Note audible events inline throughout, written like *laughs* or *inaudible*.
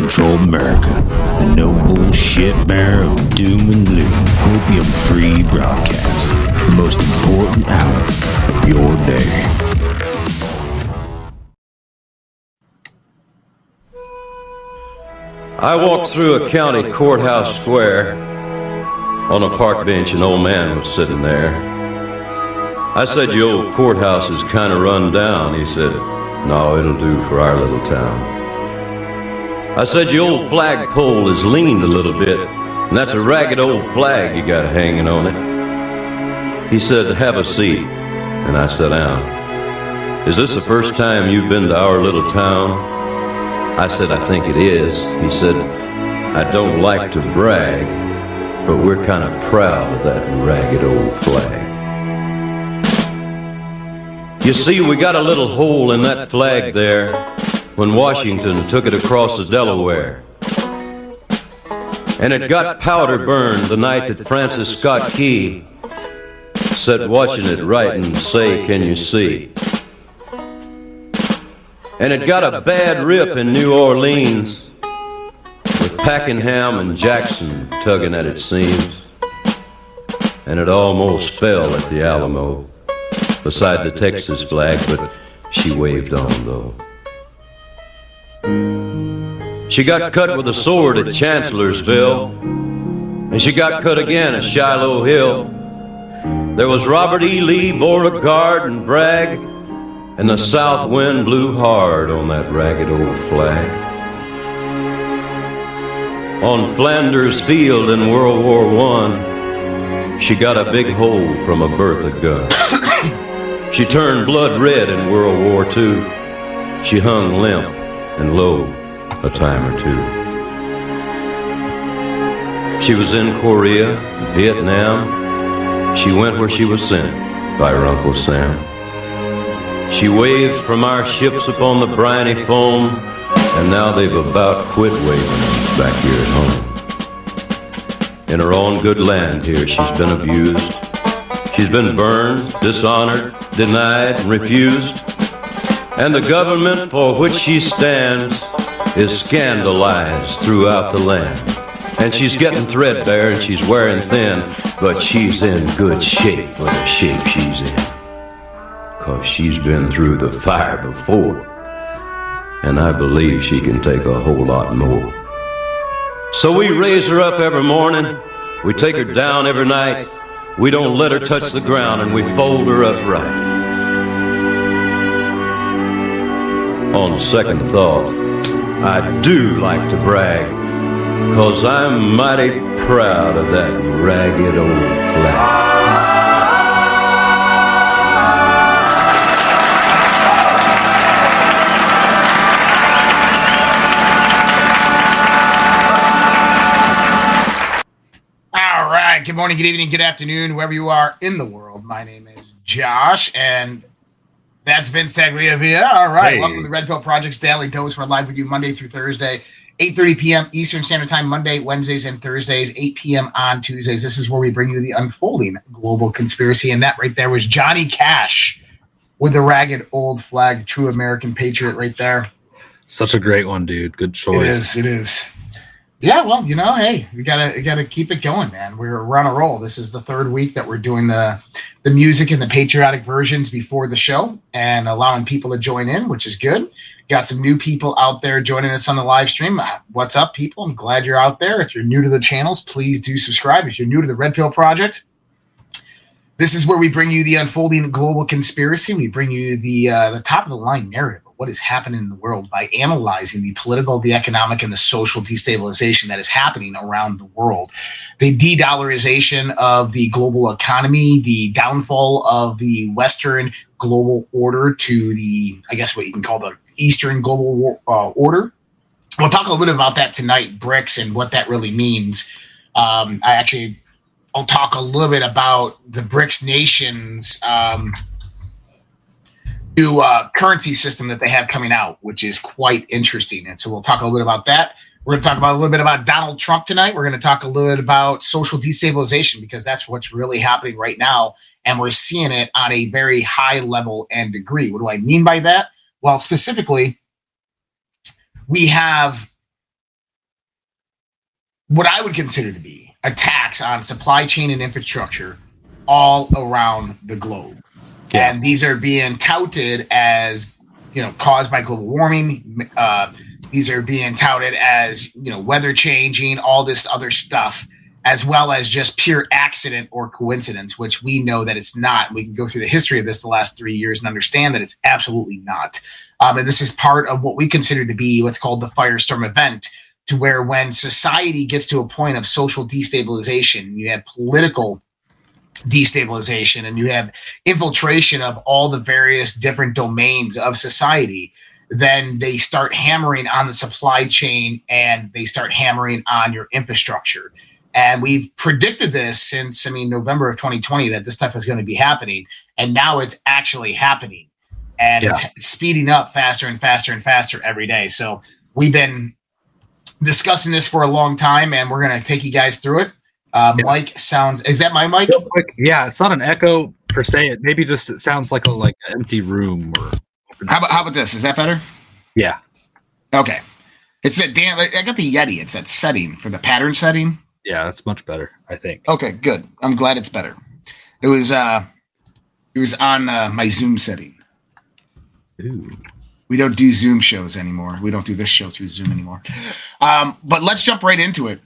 controlled America, the no bullshit bearer of doom and gloom, opium free broadcast, the most important hour of your day. I walked through a county courthouse square. On a park bench, an old man was sitting there. I said, Your old courthouse is kind of run down. He said, No, it'll do for our little town. I said, Your old flagpole is leaned a little bit, and that's a ragged old flag you got hanging on it. He said, Have a seat. And I sat down. Is this the first time you've been to our little town? I said, I think it is. He said, I don't like to brag, but we're kind of proud of that ragged old flag. You see, we got a little hole in that flag there when Washington took it across the Delaware. And it got powder burned the night that Francis Scott Key sat watching it write and say, Can you see? And it got a bad rip in New Orleans with Pakenham and Jackson tugging at its seams. And it almost fell at the Alamo beside the Texas flag, but she waved on though. She got cut with a sword at Chancellorsville, and she got cut again at Shiloh Hill. There was Robert E. Lee, Beauregard, and Bragg, and the south wind blew hard on that ragged old flag. On Flanders Field in World War I, she got a big hole from a Bertha gun. she turned blood red in World War II. She hung limp and low a time or two. She was in Korea, Vietnam. She went where she was sent by her Uncle Sam. She waved from our ships upon the briny foam, and now they've about quit waving back here at home. In her own good land here, she's been abused. She's been burned, dishonored, denied, and refused. And the government for which she stands is scandalized throughout the land. And she's getting threadbare and she's wearing thin, but she's in good shape for the shape she's in. Cause she's been through the fire before. And I believe she can take a whole lot more. So we raise her up every morning, we take her down every night, we don't let her touch the ground, and we fold her up right. On second thought, I do like to brag, cause I'm mighty proud of that ragged old flag. All right. Good morning, good evening, good afternoon, wherever you are in the world. My name is Josh, and that's Vince Tagliavia. All right. Hey. Welcome to the Red Pill Project's Daily Dose. We're live with you Monday through Thursday, 8.30 p.m. Eastern Standard Time, Monday, Wednesdays, and Thursdays, 8 p.m. on Tuesdays. This is where we bring you the unfolding global conspiracy. And that right there was Johnny Cash with the ragged old flag, true American patriot right there. Such a great one, dude. Good choice. It is. It is. Yeah, well, you know, hey, we gotta we gotta keep it going, man. We're, we're on a roll. This is the third week that we're doing the the music and the patriotic versions before the show and allowing people to join in, which is good. Got some new people out there joining us on the live stream. Uh, What's up, people? I'm glad you're out there. If you're new to the channels, please do subscribe. If you're new to the Red Pill Project, this is where we bring you the unfolding global conspiracy. We bring you the uh, the top of the line narrative what is happening in the world by analyzing the political, the economic, and the social destabilization that is happening around the world. The de-dollarization of the global economy, the downfall of the Western global order to the, I guess, what you can call the Eastern global war, uh, order. We'll talk a little bit about that tonight, BRICS, and what that really means. Um, I actually I'll talk a little bit about the BRICS nations um, new uh, currency system that they have coming out, which is quite interesting. And so we'll talk a little bit about that. We're going to talk about a little bit about Donald Trump tonight. We're going to talk a little bit about social destabilization because that's what's really happening right now. And we're seeing it on a very high level and degree. What do I mean by that? Well, specifically, we have what I would consider to be attacks on supply chain and infrastructure all around the globe. Yeah. And these are being touted as, you know, caused by global warming. Uh, these are being touted as, you know, weather changing, all this other stuff, as well as just pure accident or coincidence, which we know that it's not. And we can go through the history of this the last three years and understand that it's absolutely not. Um, and this is part of what we consider to be what's called the firestorm event, to where when society gets to a point of social destabilization, you have political destabilization and you have infiltration of all the various different domains of society then they start hammering on the supply chain and they start hammering on your infrastructure. And we've predicted this since i mean november of 2020 that this stuff is going to be happening and now it's actually happening and Yeah. it's speeding up faster and faster and faster every day. So we've been discussing this for a long time and we're going to take you guys through it uh, Yeah. mike sounds is that my mic yeah, it's not an echo per se. It maybe just it sounds like a like an empty room or How about how about this? Is that better? yeah. Okay. It's that damn. I got the Yeti. It's that setting for the pattern setting. Yeah, that's much better, I think. Okay, good. I'm glad it's better. It was uh, it was on uh, my Zoom setting. Ooh. We don't do Zoom shows anymore. We don't do this show through Zoom anymore. Um, but let's jump right into it.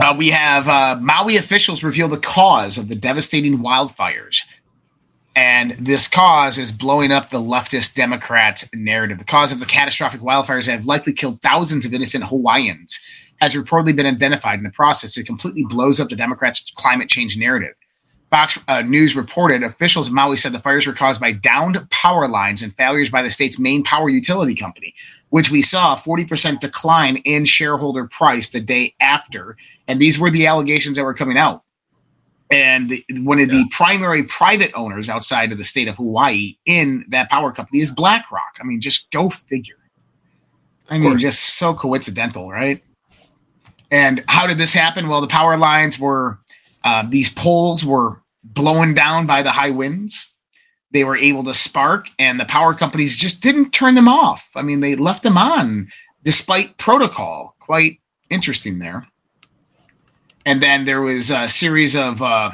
Uh, we have uh, Maui officials reveal the cause of the devastating wildfires. And this cause is blowing up the leftist Democrat narrative. The cause of the catastrophic wildfires that have likely killed thousands of innocent Hawaiians has reportedly been identified in the process. It completely blows up the Democrats' climate change narrative. Fox uh, News reported officials in Maui said the fires were caused by downed power lines and failures by the state's main power utility company, which we saw a 40% decline in shareholder price the day after. And these were the allegations that were coming out. And the, one of the primary private owners outside of the state of Hawaii in that power company is BlackRock. I mean, just go figure. I mean, just so coincidental, right? And how did this happen? Well, the power lines were uh, these poles were blown down by the high winds. They were able to spark, and the power companies just didn't turn them off. I mean, they left them on despite protocol. Quite interesting there. And then there was a series of uh,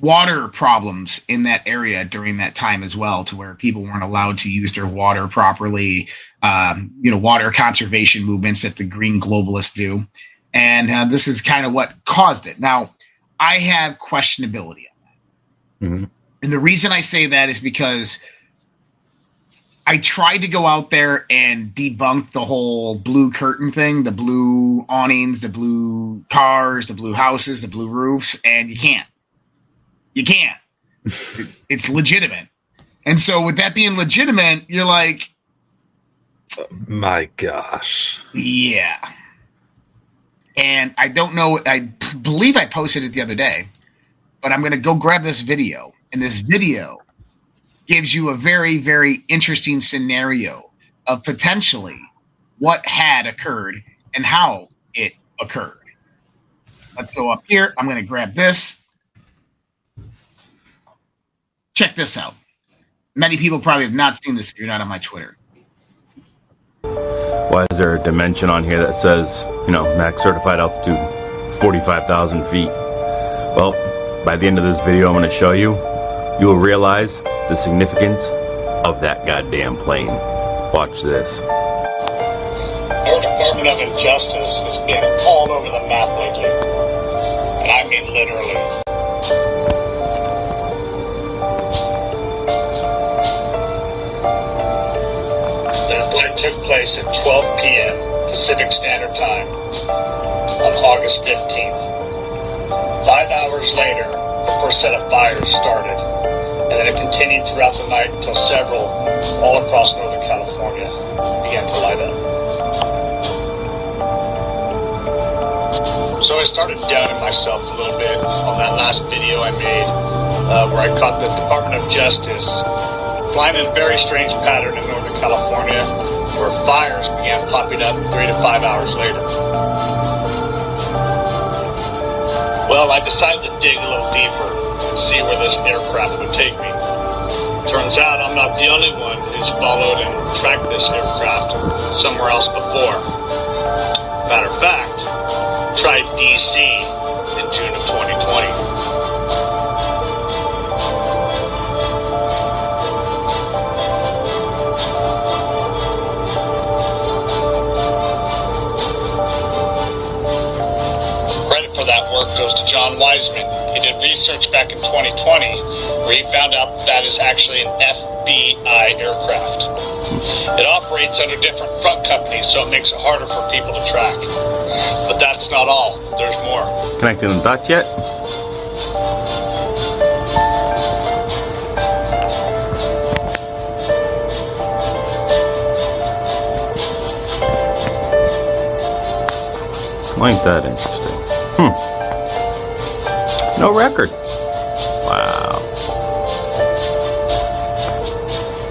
water problems in that area during that time as well, to where people weren't allowed to use their water properly. Um, you know, water conservation movements that the green globalists do and uh, this is kind of what caused it. Now, I have questionability on that, Mhm. and the reason I say that is because I tried to go out there and debunk the whole blue curtain thing, the blue awnings, the blue cars, the blue houses, the blue roofs, and you can't. You can't. *laughs* it's legitimate. And so, with that being legitimate, you're like, My gosh. Yeah. And I don't know, I believe I posted it the other day, but I'm going to go grab this video. And this video gives you a very, very interesting scenario of potentially what had occurred and how it occurred. Let's go up here. I'm going to grab this. Check this out. Many people probably have not seen this if you're not on my Twitter. Why is there a dimension on here that says, you know, max certified altitude 45,000 feet? Well, by the end of this video, I'm going to show you, you will realize the significance of that goddamn plane. Watch this. Our Department of Injustice has been all over the map lately. And I mean literally. Flight took place at 12 p.m. Pacific Standard Time on August 15th. Five hours later, the first set of fires started, and then it continued throughout the night until several, all across Northern California, began to light up. So I started doubting myself a little bit on that last video I made, uh, where I caught the Department of Justice flying in a very strange pattern in Northern California, where fires began popping up three to five hours later. Well, I decided to dig a little deeper and see where this aircraft would take me. Turns out I'm not the only one who's followed and tracked this aircraft somewhere else before. Matter of fact, tried DC for that work goes to John Wiseman. He did research back in 2020 where he found out that, that is actually an FBI aircraft. It operates under different front companies, so it makes it harder for people to track. But that's not all. There's more. Connected the dots yet? Ain't that interesting? No record. Wow.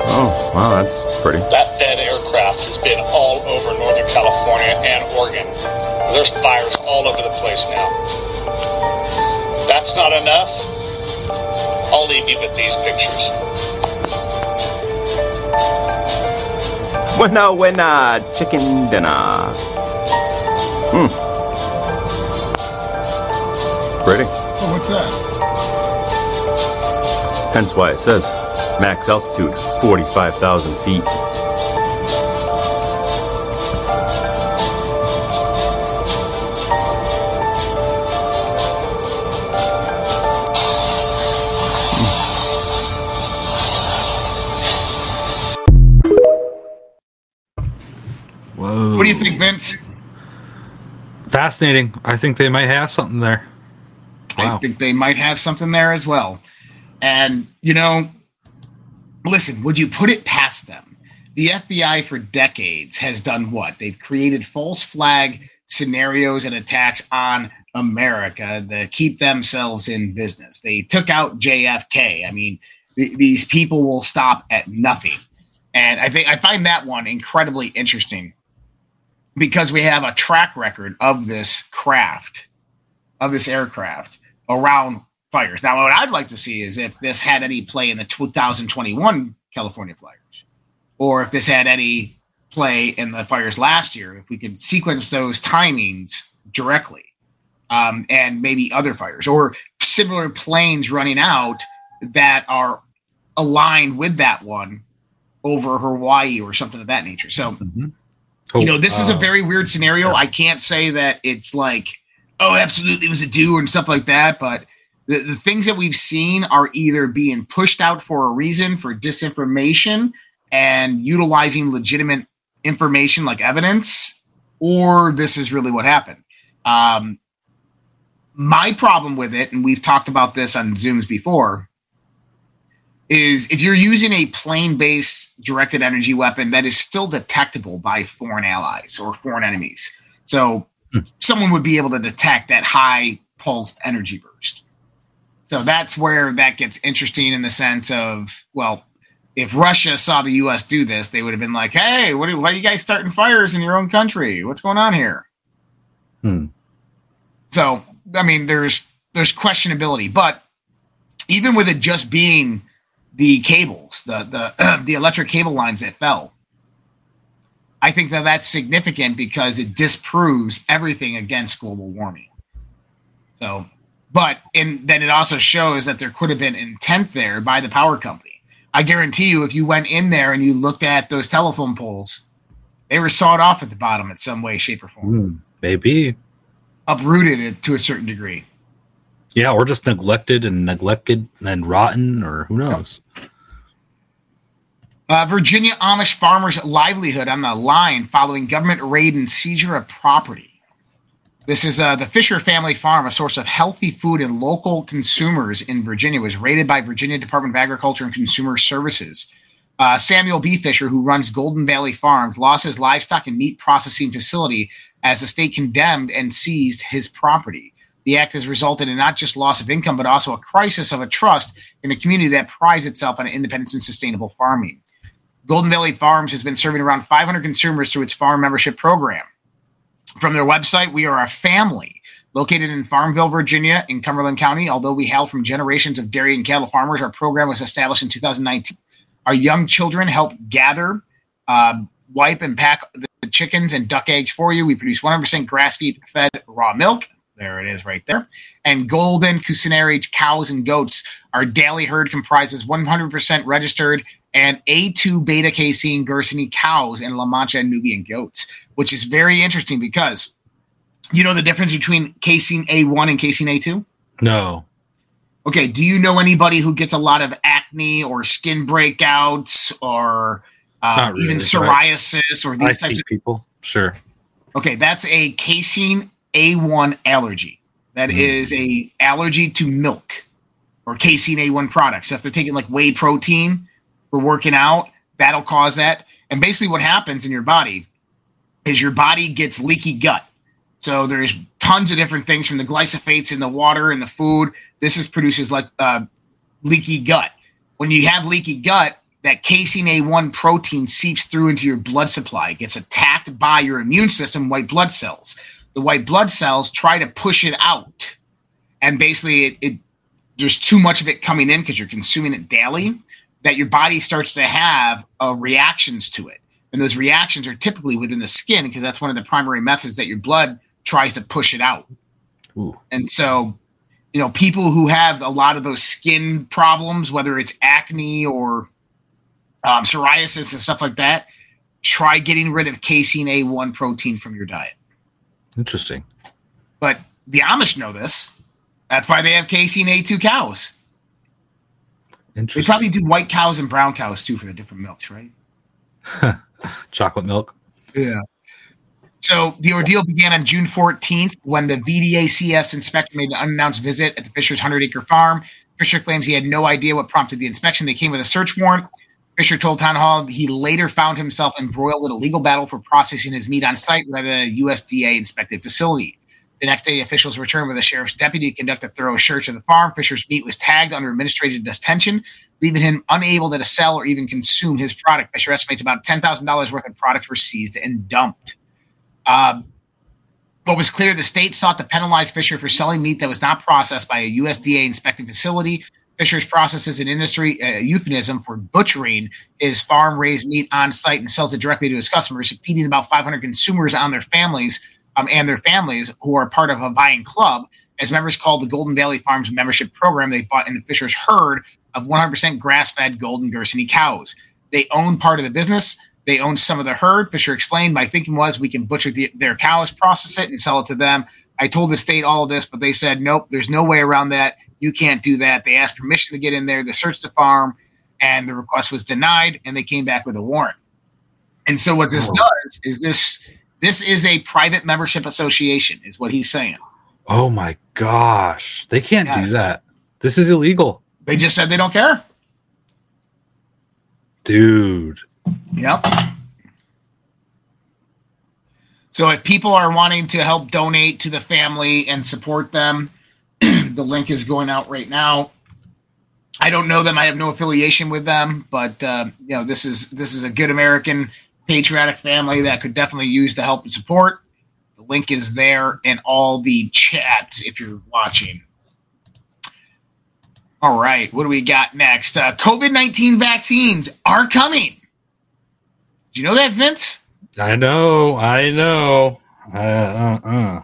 Oh, wow, that's pretty. That Fed aircraft has been all over Northern California and Oregon. There's fires all over the place now. That's not enough. I'll leave you with these pictures. Winner, winner, chicken dinner. Hmm. Pretty. What's that? Hence why it says max altitude 45,000 feet. Whoa. What do you think, Vince? Fascinating. I think they might have something there. I think they might have something there as well. And, you know, listen, would you put it past them? The FBI for decades has done what? They've created false flag scenarios and attacks on America to keep themselves in business. They took out JFK. I mean, th- these people will stop at nothing. And I think I find that one incredibly interesting because we have a track record of this craft, of this aircraft around fires. Now, what I'd like to see is if this had any play in the 2021 California fires, or if this had any play in the fires last year, if we could sequence those timings directly, um, and maybe other fires or similar planes running out that are aligned with that one over Hawaii or something of that nature. So, you know, this is a uh, very weird scenario. I can't say that it's like, oh, absolutely it was a do and stuff like that, but the, the things that we've seen are either being pushed out for a reason for disinformation and utilizing legitimate information like evidence, or this is really what happened. Um, my problem with it, and we've talked about this on Zooms before, is if you're using a plane based directed energy weapon that is still detectable by foreign allies or foreign enemies. So someone would be able to detect that high pulsed energy burst. So that's where that gets interesting in the sense of, well, if Russia saw the US do this, they would have been like, hey, what are, why are you guys starting fires in your own country? What's going on here? Hmm. So, I mean, there's there's questionability, but even with it just being the cables, the the *clears throat* the electric cable lines that fell, I think that that's significant because it disproves everything against global warming. So, but and then it also shows that there could have been intent there by the power company. I guarantee you, if you went in there and you looked at those telephone poles, they were sawed off at the bottom in some way, shape, or form, Hmm, maybe. uprooted it to a certain degree. Yeah, or just neglected and neglected and rotten, or who knows? Uh, Virginia Amish farmers' livelihood on the line following government raid and seizure of property. This is uh, the Fisher family farm, a source of healthy food and local consumers in Virginia, was raided by Virginia Department of Agriculture and Consumer Services. Uh, Samuel B. Fisher, who runs Golden Valley Farms, lost his livestock and meat processing facility as the state condemned and seized his property. The act has resulted in not just loss of income, but also a crisis of a trust in a community that prides itself on independence and sustainable farming. Golden Valley Farms has been serving around 500 consumers through its farm membership program. From their website, we are a family located in Farmville, Virginia, in Cumberland County. Although we hail from generations of dairy and cattle farmers, our program was established in 2019. Our young children help gather, uh, wipe, and pack the chickens and duck eggs for you. We produce 100% grass fed raw milk. There it is right there. And golden Cusineri cows and goats. Our daily herd comprises 100% registered and A2 beta casein Guernsey cows and La Mancha Nubian goats, which is very interesting because you know the difference between casein A1 and casein A2? No. Okay, do you know anybody who gets a lot of acne or skin breakouts or uh, really, even psoriasis or I these see types of people. Sure. Okay, that's a casein A1 allergy. That is a allergy to milk or casein A1 products. So if they're taking like whey protein for working out, that'll cause that. And basically what happens in your body is your body gets leaky gut. So there's tons of different things from the glyphosates in the water and the food. This is produces like uh, leaky gut. When you have leaky gut, that casein A1 protein seeps through into your blood supply, It gets attacked by your immune system, white blood cells. The white blood cells try to push it out, and basically, it, it there's too much of it coming in because you're consuming it daily that your body starts to have uh, reactions to it, and those reactions are typically within the skin because that's one of the primary methods that your blood tries to push it out. Ooh. And so, you know, people who have a lot of those skin problems, whether it's acne or um, psoriasis and stuff like that, try getting rid of casein A1 protein from your diet. Interesting. But the Amish know this. That's why they have casein A2 cows. They probably do white cows and brown cows too for the different milks, right? *laughs* Chocolate milk. Yeah. So the ordeal began on June 14th when the VDACS inspector made an unannounced visit at the Fisher's 100 acre farm. Fisher claims he had no idea what prompted the inspection. They came with a search warrant. Fisher told Town Hall he later found himself embroiled in a legal battle for processing his meat on site rather than a USDA inspected facility. The next day, officials returned with a sheriff's deputy to conduct a thorough search of the farm. Fisher's meat was tagged under administrative detention, leaving him unable to sell or even consume his product. Fisher estimates about $10,000 worth of products were seized and dumped. Um, what was clear, the state sought to penalize Fisher for selling meat that was not processed by a USDA inspected facility. Fisher's processes an industry uh, euphemism for butchering his farm raised meat on site and sells it directly to his customers, feeding about 500 consumers on their families um, and their families who are part of a buying club. As members called the Golden Valley Farms membership program, they bought in the Fisher's herd of 100% grass fed Golden Guernsey cows. They own part of the business. They own some of the herd. Fisher explained, My thinking was we can butcher the, their cows, process it, and sell it to them. I told the state all of this, but they said, Nope, there's no way around that. You can't do that. They asked permission to get in there to search the farm, and the request was denied, and they came back with a warrant. And so what this Oh. does is this this is a private membership association, is what he's saying. Oh my gosh. They can't Yes. do that. This is illegal. They just said they don't care. Dude. Yep. So if people are wanting to help donate to the family and support them, *clears throat* the link is going out right now. I don't know them. I have no affiliation with them, but uh, you know this is this is a good American patriotic family that could definitely use the help and support. The link is there in all the chats if you're watching. All right, what do we got next? Uh, COVID nineteen vaccines are coming. Do you know that, Vince? I know. I know. Uh, uh, uh.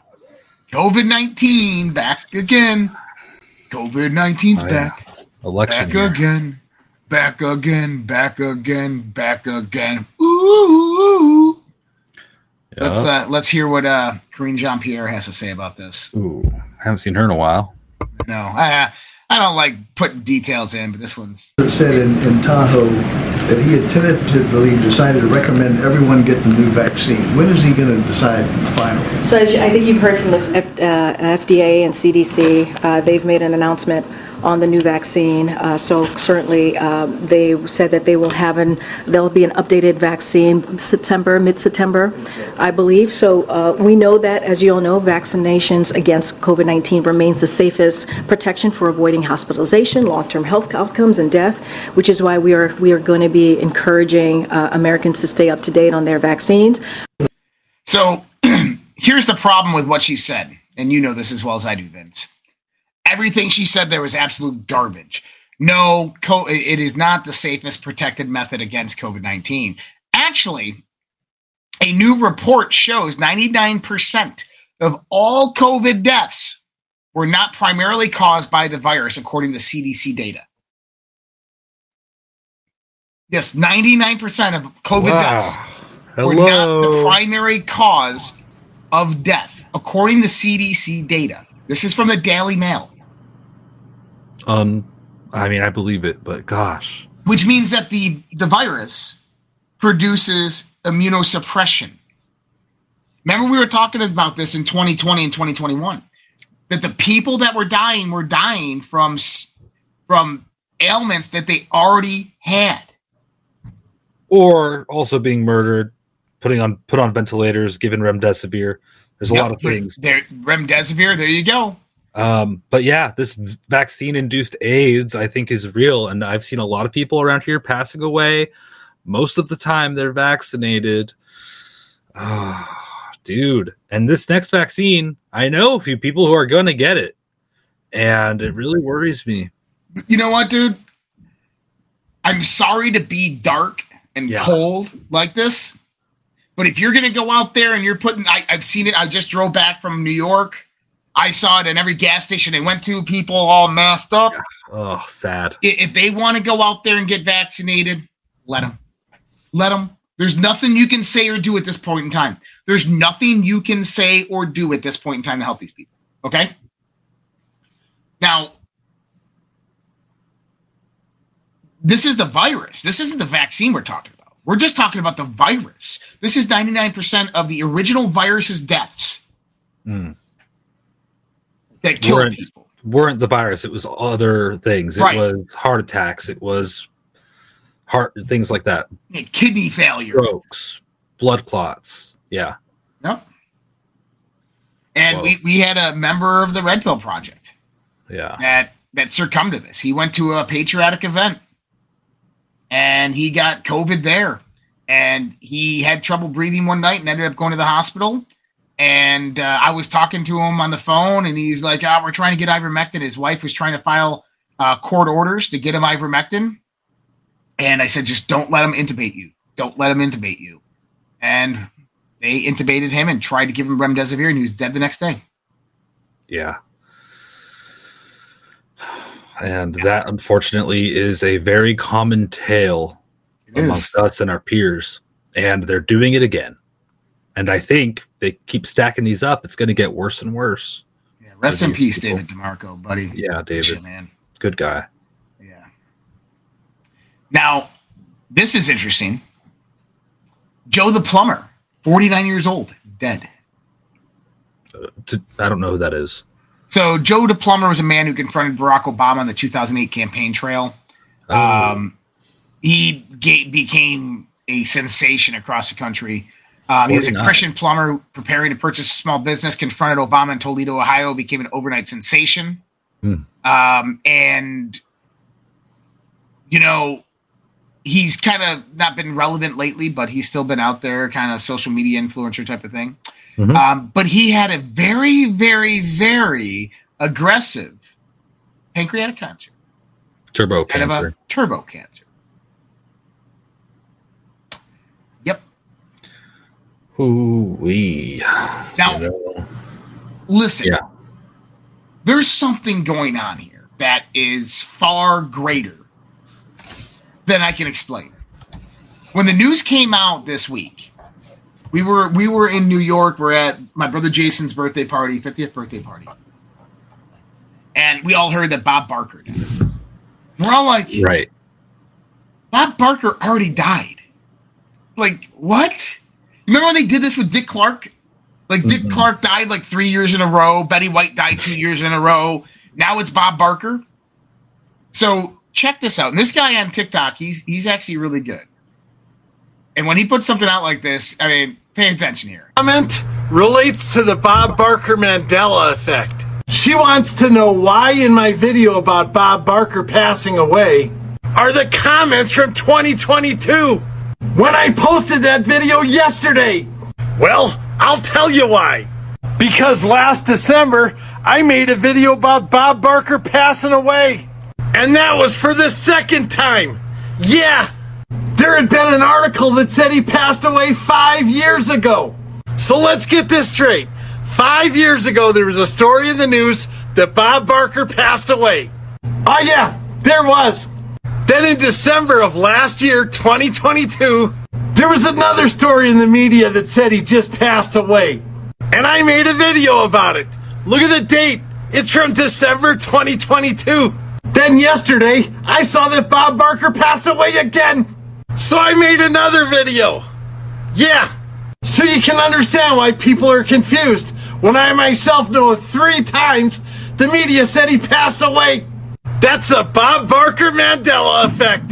COVID 19 back again. COVID 19's Oh, yeah. back. Election. Back year. again. Back again. Back again. Back again. Ooh. Yeah. Let's uh, let's hear what uh, Karine Jean Pierre has to say about this. Ooh, I haven't seen her in a while. No, I I don't like putting details in, but this one's said in, in Tahoe that he had tentatively decided to recommend everyone get the new vaccine. When is he going to decide finally? So as you, I think you've heard from the F, uh, FDA and CDC, uh, they've made an announcement on the new vaccine. Uh, so certainly, um, they said that they will have an there'll be an updated vaccine September, mid-September, I believe. So uh, we know that, as you all know, vaccinations against COVID-19 remains the safest protection for avoiding hospitalization, long-term health outcomes, and death. Which is why we are we are going to be encouraging uh, Americans to stay up to date on their vaccines. So *clears throat* here's the problem with what she said, and you know this as well as I do, Vince. Everything she said there was absolute garbage. no, co- it is not the safest protected method against COVID 19. Actually, a new report shows 99% of all COVID deaths were not primarily caused by the virus, according to CDC data. Yes, 99% of COVID Wow. deaths were not the primary cause of death, according to CDC data. This is from the Daily Mail, Um, I mean, I believe it, but gosh, which means that the, the virus produces immunosuppression. Remember, we were talking about this in 2020 and 2021 that the people that were dying were dying from from ailments that they already had. or also being murdered, putting on put on ventilators, given remdesivir. There's a lot of things. There, remdesivir. There you go. Um, but yeah, this vaccine induced AIDS, I think, is real. And I've seen a lot of people around here passing away. Most of the time, they're vaccinated. Ah, *sighs* dude. And this next vaccine, I know a few people who are going to get it. And it really worries me. You know what, dude? I'm sorry to be dark and Yeah. cold like this, but if you're gonna go out there and you're putting, I, I've seen it. I just drove back from New York. I saw it in every gas station I went to. People all masked up. Oh, sad. If they want to go out there and get vaccinated, let them. Let them. There's nothing you can say or do at this point in time. There's nothing you can say or do at this point in time to help these people. Okay. Now, this is the virus. This isn't the vaccine we're talking about. We're just talking about the virus. This is 99% of the original virus's deaths Mm. That killed Weren't- people. Weren't the virus, it was other things. It Right. was heart attacks, it was heart things like that. Kidney failure. Strokes, blood clots. Yeah. Yep. And Whoa. we, we had a member of the Red Pill Project Yeah. that that succumbed to this. He went to a patriotic event and he got COVID there. And he had trouble breathing one night and ended up going to the hospital. And uh, I was talking to him on the phone, and he's like, "Ah, we're trying to get ivermectin." His wife was trying to file uh, court orders to get him ivermectin, and I said, "Just don't let him intubate you. Don't let him intubate you." And they intubated him and tried to give him remdesivir, and he was dead the next day. Yeah. And that unfortunately is a very common tale It is. amongst us and our peers. And they're doing it again. And I think they keep stacking these up. It's going to get worse and worse. Yeah, rest in peace, people. David DeMarco, buddy. Yeah, David. Shit, man. Good guy. Yeah. Now, this is interesting. Joe the plumber, 49 years old, dead. To- I don't know who that is. So Joe the plumber was a man who confronted Barack Obama on the 2008 campaign trail. Oh. Um, he ga- became a sensation across the country. Um, he was a Christian plumber preparing to purchase a small business, confronted Obama in Toledo, Ohio, became an overnight sensation. Hmm. Um, and, you know, he's kind of not been relevant lately, but he's still been out there, kind of social media influencer type of thing. Mhm. Um, but he had a very, very, very aggressive pancreatic cancer, Turbo kind cancer. turbo cancer. Yep. Ooh wee. Now, You know, listen, Yeah. there's something going on here that is far greater than I can explain. When the news came out this week, we were we were in New York. We're at my brother Jason's birthday party, 50th birthday party, and we all heard that Bob Barker died. We're all like, Right. Bob Barker already died. Like, what? Remember when they did this with Dick Clark? Like, Dick Mhm. Clark died like three years in a row. Betty White died two years in a row. Now it's Bob Barker. So check this out. And this guy on TikTok, he's he's actually really good. And when he puts something out like this, I mean, pay attention here. comment relates to the Bob Barker Mandela effect. She wants to know why in my video about Bob Barker passing away are the comments from 2022 when I posted that video yesterday. Well, I'll tell you why. Because last December, I made a video about Bob Barker passing away. And that was for the second time. Yeah, there had been an article that said he passed away five years ago. So let's get this straight. Five years ago, there was a story in the news that Bob Barker passed away. Oh, yeah, there was. Then in December of last year, 2022, there was another story in the media that said he just passed away. And I made a video about it. Look at the date. It's from December 2022. Then yesterday, I saw that Bob Barker passed away again. So I made another video. Yeah. So you can understand why people are confused when I myself know three times the media said he passed away. That's the Bob Barker Mandela effect.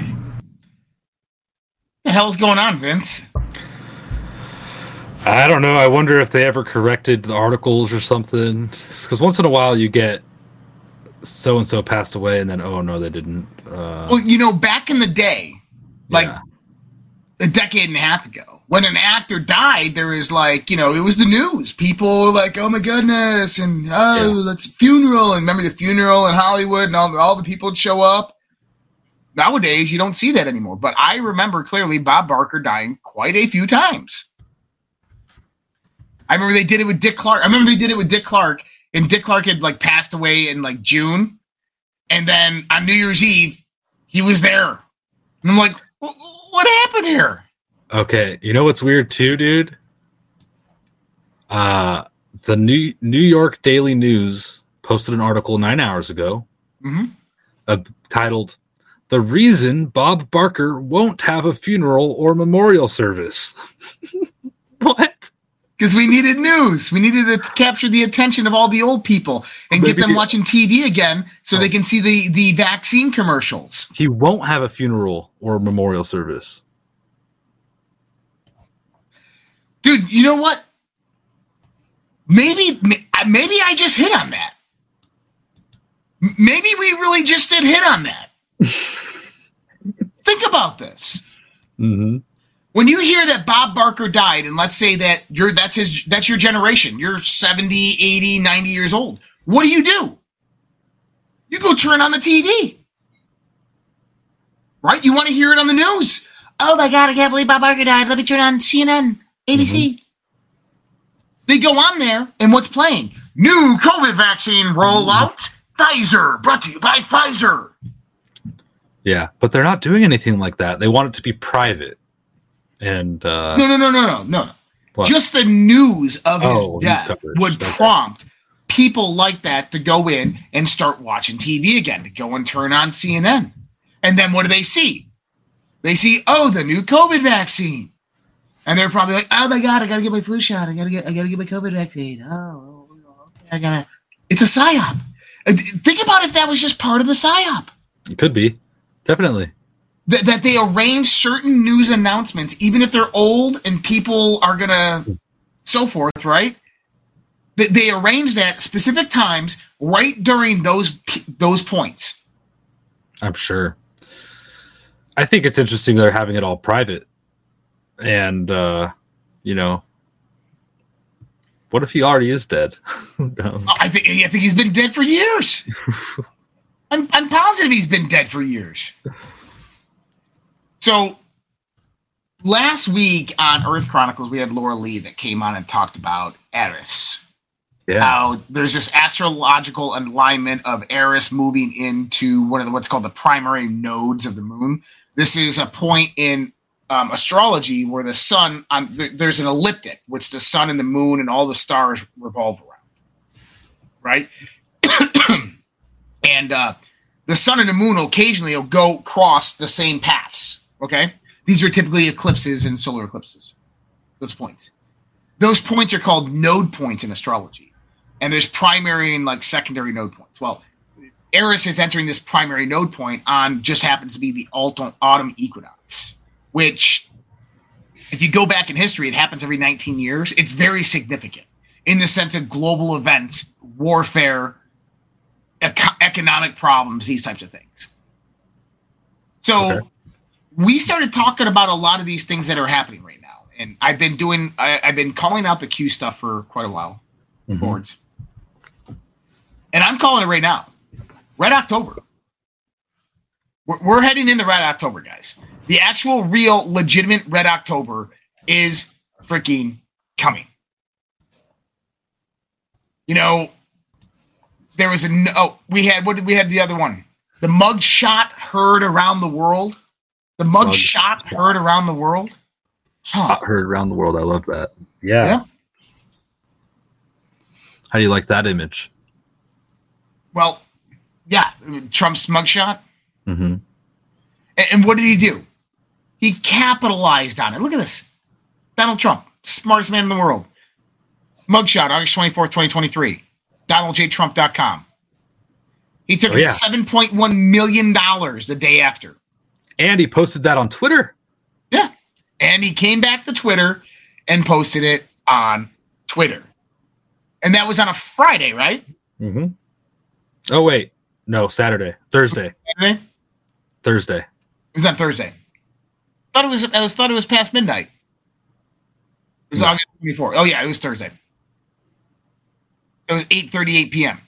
The hell's going on, Vince? I don't know. I wonder if they ever corrected the articles or something. Because once in a while you get so and so passed away, and then oh no, they didn't. Uh, Well, you know, back in the day, like yeah. a decade and a half ago, when an actor died, there was like, you know, it was the news. People were like, oh my goodness, and oh, Yeah. let's funeral. And remember the funeral in Hollywood, and all, all the people would show up. Nowadays, you don't see that anymore. But I remember clearly Bob Barker dying quite a few times. I remember they did it with Dick Clark. I remember they did it with Dick Clark, and Dick Clark had like passed away in like June, and then on New Year's Eve, he was there, and I'm like, what happened here? Okay, you know what's weird too, dude? Uh the New New York Daily News posted an article nine hours ago Mhm. uh, titled "The Reason Bob Barker Won't Have a Funeral or Memorial Service." *laughs* what? Because we needed news. We needed to capture the attention of all the old people and get them watching TV again, so they can see the the vaccine commercials. He won't have a funeral or memorial service. Dude, you know what? Maybe maybe I just hit on that. Maybe we really just did hit on that. *laughs* Think about this. Mm-hmm. when you hear that Bob Barker died, and let's say that you're that's his that's your generation, you're 70, 80, 90 years old. What do you do? You go turn on the TV. Right? You want to hear it on the news. Oh my god, I can't believe Bob Barker died. Let me turn on CNN, ABC. They go on there, and what's playing? New COVID vaccine rollout. Pfizer, brought to you by Pfizer. Yeah, but they're not doing anything like that. They want it to be private. And uh No, no, no, no, no, no. What? Just the news of his Oh, news death would Okay. prompt people like that to go in and start watching TV again, to go and turn on CNN. And then what do they see? They see, oh, the new COVID vaccine. And they're probably like, oh my God, I gotta get my flu shot. I gotta get I gotta get my COVID vaccine. Oh, okay, I gotta it's a psyop. Uh, Think about if that was just part of the psyop it could be. Definitely. that, that they arrange certain news announcements, even if they're old and people are gonna so forth, right? That they arrange that specific times right during those those points. I'm sure. I think it's interesting they're having it all private. And uh, you know, what if he already is dead? *laughs* No. I think I think he's been dead for years. *laughs* I'm I'm positive he's been dead for years. So last week on Earth Chronicles, we had Laura Lee that came on and talked about Eris. Yeah. how there's this astrological alignment of Eris moving into one of the, what's called the primary nodes of the moon. This is a point in um, astrology where the sun on there- there's an elliptic which the sun and the moon and all the stars revolve around, right? *clears throat* and uh, the sun and the moon occasionally will go cross the same paths. Okay, these are typically eclipses and solar eclipses. Those points those points are called node points in astrology. And there's primary and like secondary node points. Well, Eris is entering this primary node point on just happens to be the autumn equinox, which, if you go back in history, it happens every 19 years. It's very significant in the sense of global events, warfare, eco- economic problems, these types of things. So Okay. we started talking about a lot of these things that are happening right now. And I've been doing, I, I've been calling out the Q stuff for quite a while, Mhm. boards. And I'm calling it right now, Red October. We're, we're heading into Red October, guys. The actual, real, legitimate Red October is freaking coming. You know, there was a no, oh, we had what did we had the other one? The mug shot heard around the world. The mug, Mug shot heard around the world. Huh. Heard around the world. I love that. Yeah. Yeah. How do you like that image? Well, yeah, Trump's mugshot. Mm-hmm. And, and what did he do? He capitalized on it. Look at this. Donald Trump, smartest man in the world. Mugshot, August 24th, 2023. DonaldJTrump.com. He took Oh, yeah. $7.1 million the day after. And he posted that on Twitter. Yeah. And he came back to Twitter and posted it on Twitter. And that was on a Friday, right? Mm-hmm. Oh wait, no, Saturday, Thursday, Saturday? Thursday. It was on Thursday. Thought it was. I was thought it was past midnight. It was No. August twenty fourth. Oh yeah, it was Thursday. It was eight thirty eight p.m.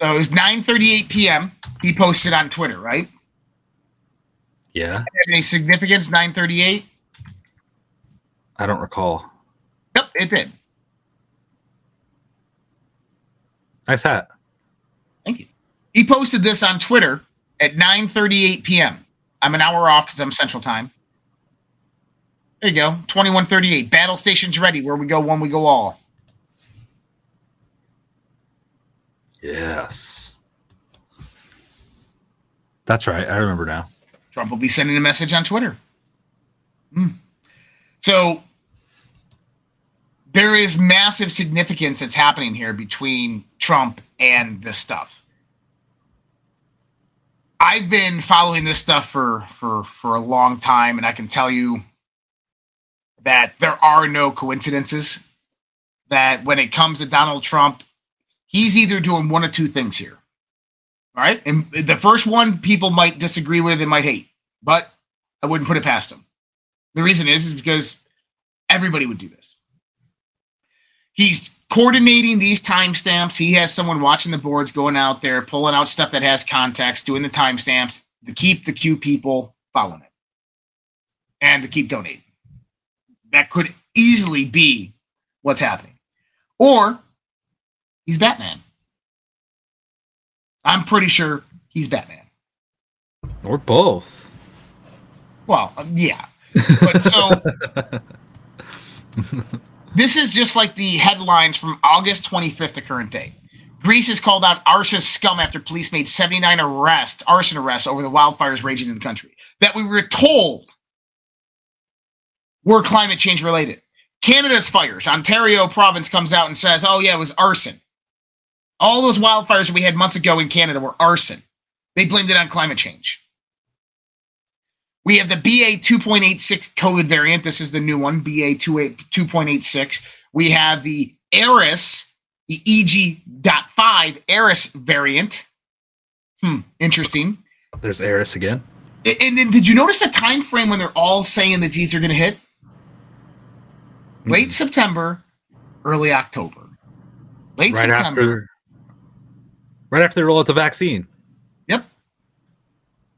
So it was nine thirty eight p.m. He posted on Twitter, right? Yeah, Any significance? Nine thirty eight. I don't recall. Yep, it did. Nice hat. Thank you. He posted this on Twitter at 9:38 p.m. I'm an hour off because I'm Central Time. There you go. 2138. Battle stations ready. Where we go, one we go all. Yes, that's right. I remember now. Trump will be sending a message on Twitter. Hmm. So there is massive significance that's happening here between Trump and this stuff. I've been following this stuff for for for a long time, and I can tell you that there are no coincidences. That when it comes to Donald Trump, he's either doing one of two things here. All right. And the first one people might disagree with and might hate, but I wouldn't put it past him. The reason is, is because everybody would do this. He's coordinating these timestamps. He has someone watching the boards, going out there, pulling out stuff that has context, doing the timestamps to keep the Q people following it and to keep donating. That could easily be what's happening. Or he's Batman. I'm pretty sure he's Batman. Or both. Well, um, yeah. But so *laughs* this is just like the headlines from August 25th to current day. Greece has called out arson scum after police made 79 arrests, arson arrests over the wildfires raging in the country that we were told were climate change related. Canada's fires, Ontario province comes out and says, "Oh yeah, it was arson." All those wildfires we had months ago in Canada were arson. They blamed it on climate change. We have the BA 2.86 COVID variant. This is the new one, BA 2.86. We have the Eris, the EG.5 Eris variant. Hmm, interesting. There's Eris again. And then did you notice the time frame when they're all saying that these are going to hit? Late September, early October. Late right September. after, right after they roll out the vaccine. Yep.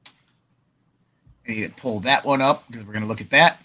I need to pull that one up because we're going to look at that.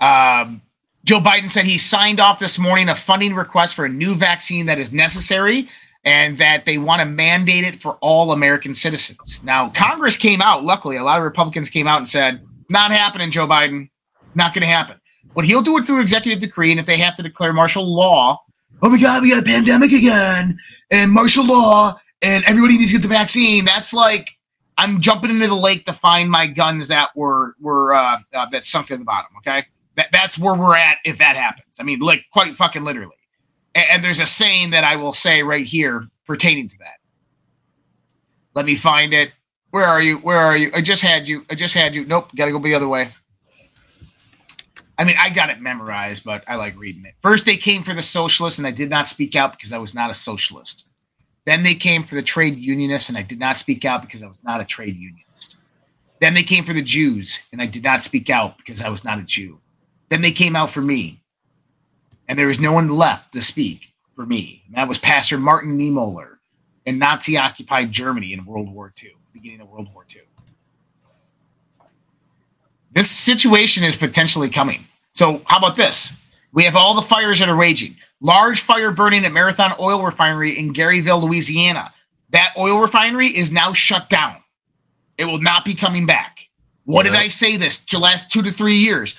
Um, Joe Biden said he signed off this morning a funding request for a new vaccine that is necessary and that they want to mandate it for all American citizens. Now, Congress came out, luckily, a lot of Republicans came out and said, not happening, Joe Biden. Not going to happen. But he'll do it through executive decree. And if they have to declare martial law, oh my God, we got a pandemic again and martial law and everybody needs to get the vaccine. That's like I'm jumping into the lake to find my guns that were were uh, uh, that sunk to the bottom. Okay, that, that's where we're at if that happens. I mean, like quite fucking literally. And, and there's a saying that I will say right here pertaining to that. Let me find it. Where are you? Where are you? I just had you. I just had you. Nope, got to go the other way. I mean, I got it memorized, but I like reading it. First, they came for the socialists, and I did not speak out because I was not a socialist. Then they came for the trade unionists, and I did not speak out because I was not a trade unionist. Then they came for the Jews, and I did not speak out because I was not a Jew. Then they came out for me, and there was no one left to speak for me. And that was Pastor Martin Niemöller in Nazi occupied Germany in World War II, beginning of World War II. This situation is potentially coming. So, how about this? We have all the fires that are raging. Large fire burning at Marathon Oil Refinery in Garyville, Louisiana. That oil refinery is now shut down. It will not be coming back. What did I say this to last two to three years?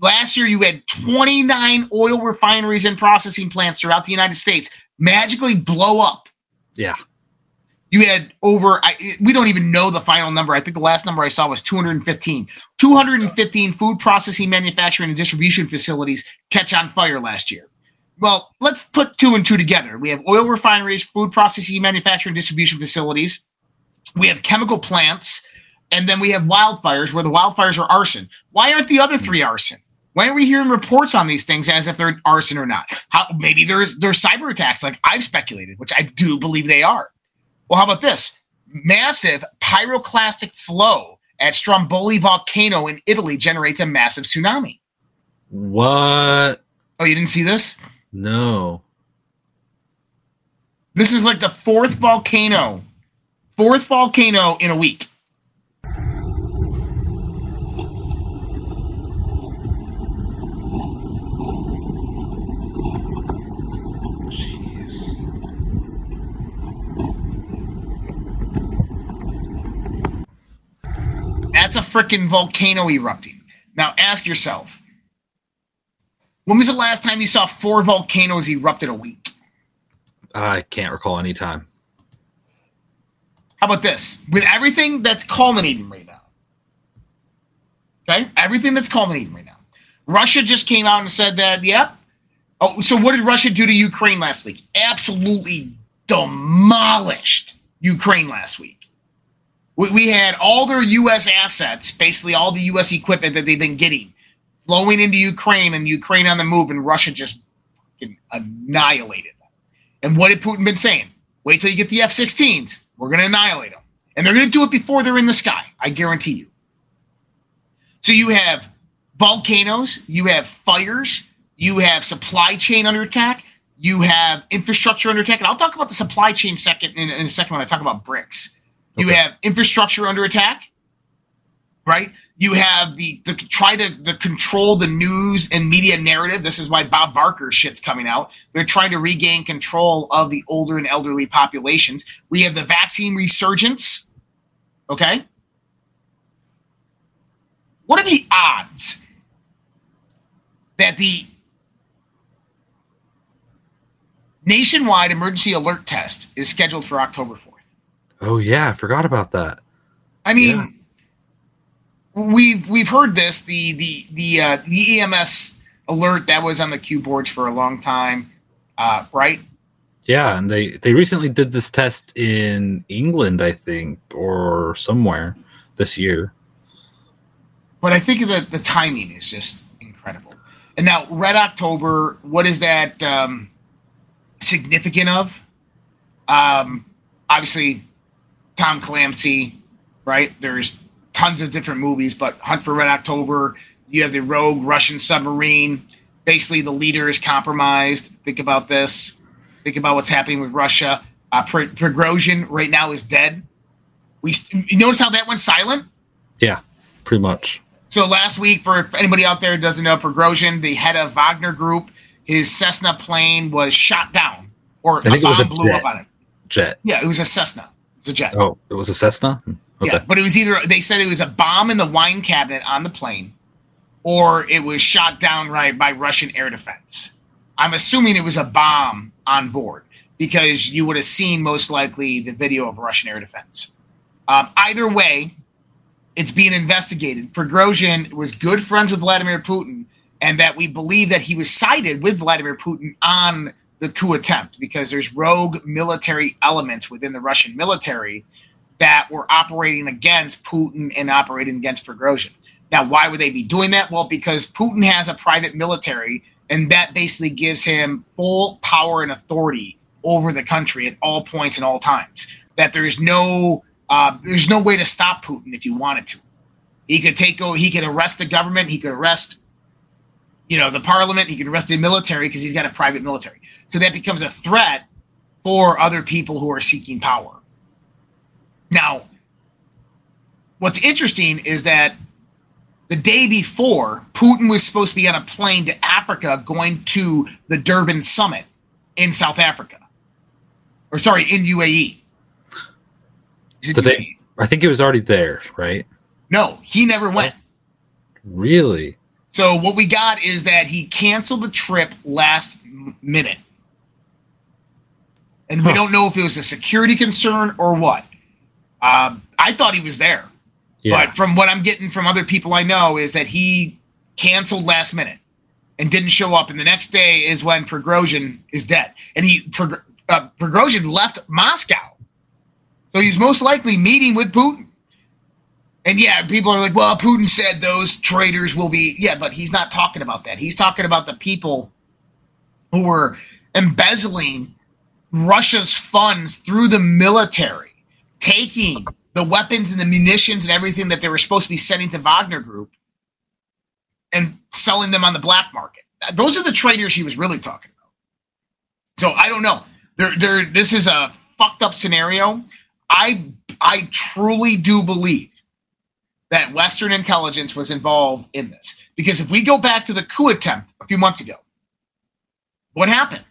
Last year, you had 29 oil refineries and processing plants throughout the United States magically blow up. Yeah. You had over, I, we don't even know the final number. I think the last number I saw was 215. 215 food processing, manufacturing, and distribution facilities catch on fire last year. Well, let's put two and two together. We have oil refineries, food processing, manufacturing, distribution facilities. We have chemical plants, and then we have wildfires where the wildfires are arson. Why aren't the other three arson? Why are we hearing reports on these things as if they're arson or not? How maybe there's there's cyber attacks like I've speculated, which I do believe they are. Well, how about this? Massive pyroclastic flow at Stromboli volcano in Italy generates a massive tsunami. What? Oh, you didn't see this? No. This is like the fourth volcano, fourth volcano in a week. That's a freaking volcano erupting. Now ask yourself, when was the last time you saw four volcanoes erupt in a week? I can't recall any time. How about this? With everything that's culminating right now, okay, everything that's culminating right now, Russia just came out and said that, yep. Oh, so what did Russia do to Ukraine last week? Absolutely demolished Ukraine last week. We, we had all their U.S. assets, basically all the U.S. equipment that they've been getting, flowing into Ukraine and Ukraine on the move, and Russia just annihilated them. And what had Putin been saying? Wait till you get the F 16s. We're going to annihilate them. And they're going to do it before they're in the sky. I guarantee you. So you have volcanoes, you have fires, you have supply chain under attack, you have infrastructure under attack. And I'll talk about the supply chain second in, in a second when I talk about BRICS. You okay. have infrastructure under attack, right? You have the to try to the control the news and media narrative. This is why Bob Barker shit's coming out. They're trying to regain control of the older and elderly populations. We have the vaccine resurgence. Okay. What are the odds that the nationwide emergency alert test is scheduled for October 4th? Oh yeah, I forgot about that. I mean, yeah. we've we've heard this the the the uh, the EMS alert that was on the Q boards for a long time, uh, right? Yeah, and they they recently did this test in England, I think, or somewhere this year. But I think the the timing is just incredible. And now, Red October, what is that um, significant of? Um, obviously, Tom Clancy, right? There's tons of different movies, but Hunt for Red October, you have the rogue Russian submarine. Basically, the leader is compromised. Think about this. Think about what's happening with Russia. Uh, Prigozhin right now is dead. We you notice how that went silent? Yeah, pretty much. So last week, for anybody out there who doesn't know, Prigozhin, the head of Wagner Group, his Cessna plane was shot down, or I think it was a blew jet. up on it. Jet. Yeah, it was a Cessna. It's a jet. Oh, it was a Cessna. Hmm, okay. Yeah, but it was either they said it was a bomb in the wine cabinet on the plane, or it was shot down right by Russian air defense. I'm assuming it was a bomb on board because you would have seen most likely the video of Russian air defense. Um, either way, it's being investigated. Prigozhin was good friends with Vladimir Putin, and that we believe that he was sided with Vladimir Putin on the coup attempt because there's rogue military elements within the Russian military that were operating against Putin and operating against Prigozhin. Now, why would they be doing that? Well, because Putin has a private military, and that basically gives him full power and authority over the country at all points and all times. That there's no uh, there's no way to stop Putin if you wanted to. He could take he could arrest the government, he could arrest you know, the parliament, he can arrest the military because he's got a private military. So that becomes a threat for other people who are seeking power. Now, what's interesting is that the day before, Putin was supposed to be on a plane to Africa going to the Durban summit in South Africa. Or sorry, in UAE. So UAE? they, I think it was already there, right? No, he never went. Really? So what we got is that he canceled the trip last minute. And we Huh. don't know if it was a security concern or what. Um, I thought he was there. Yeah. But from what I'm getting from other people I know is that he canceled last minute and didn't show up. And the next day is when Prigozhin is dead. And he Prig- uh, Prigozhin left Moscow. So he's most likely meeting with Putin. And yeah, people are like, well, Putin said those traitors will be. Yeah, but he's not talking about that. He's talking about the people who were embezzling Russia's funds through the military, taking the weapons and the munitions and everything that they were supposed to be sending to Wagner Group and selling them on the black market. Those are the traitors he was really talking about. So I don't know. This is a fucked up scenario. I, I truly do believe that Western intelligence was involved in this because if we go back to the coup attempt a few months ago, what happened?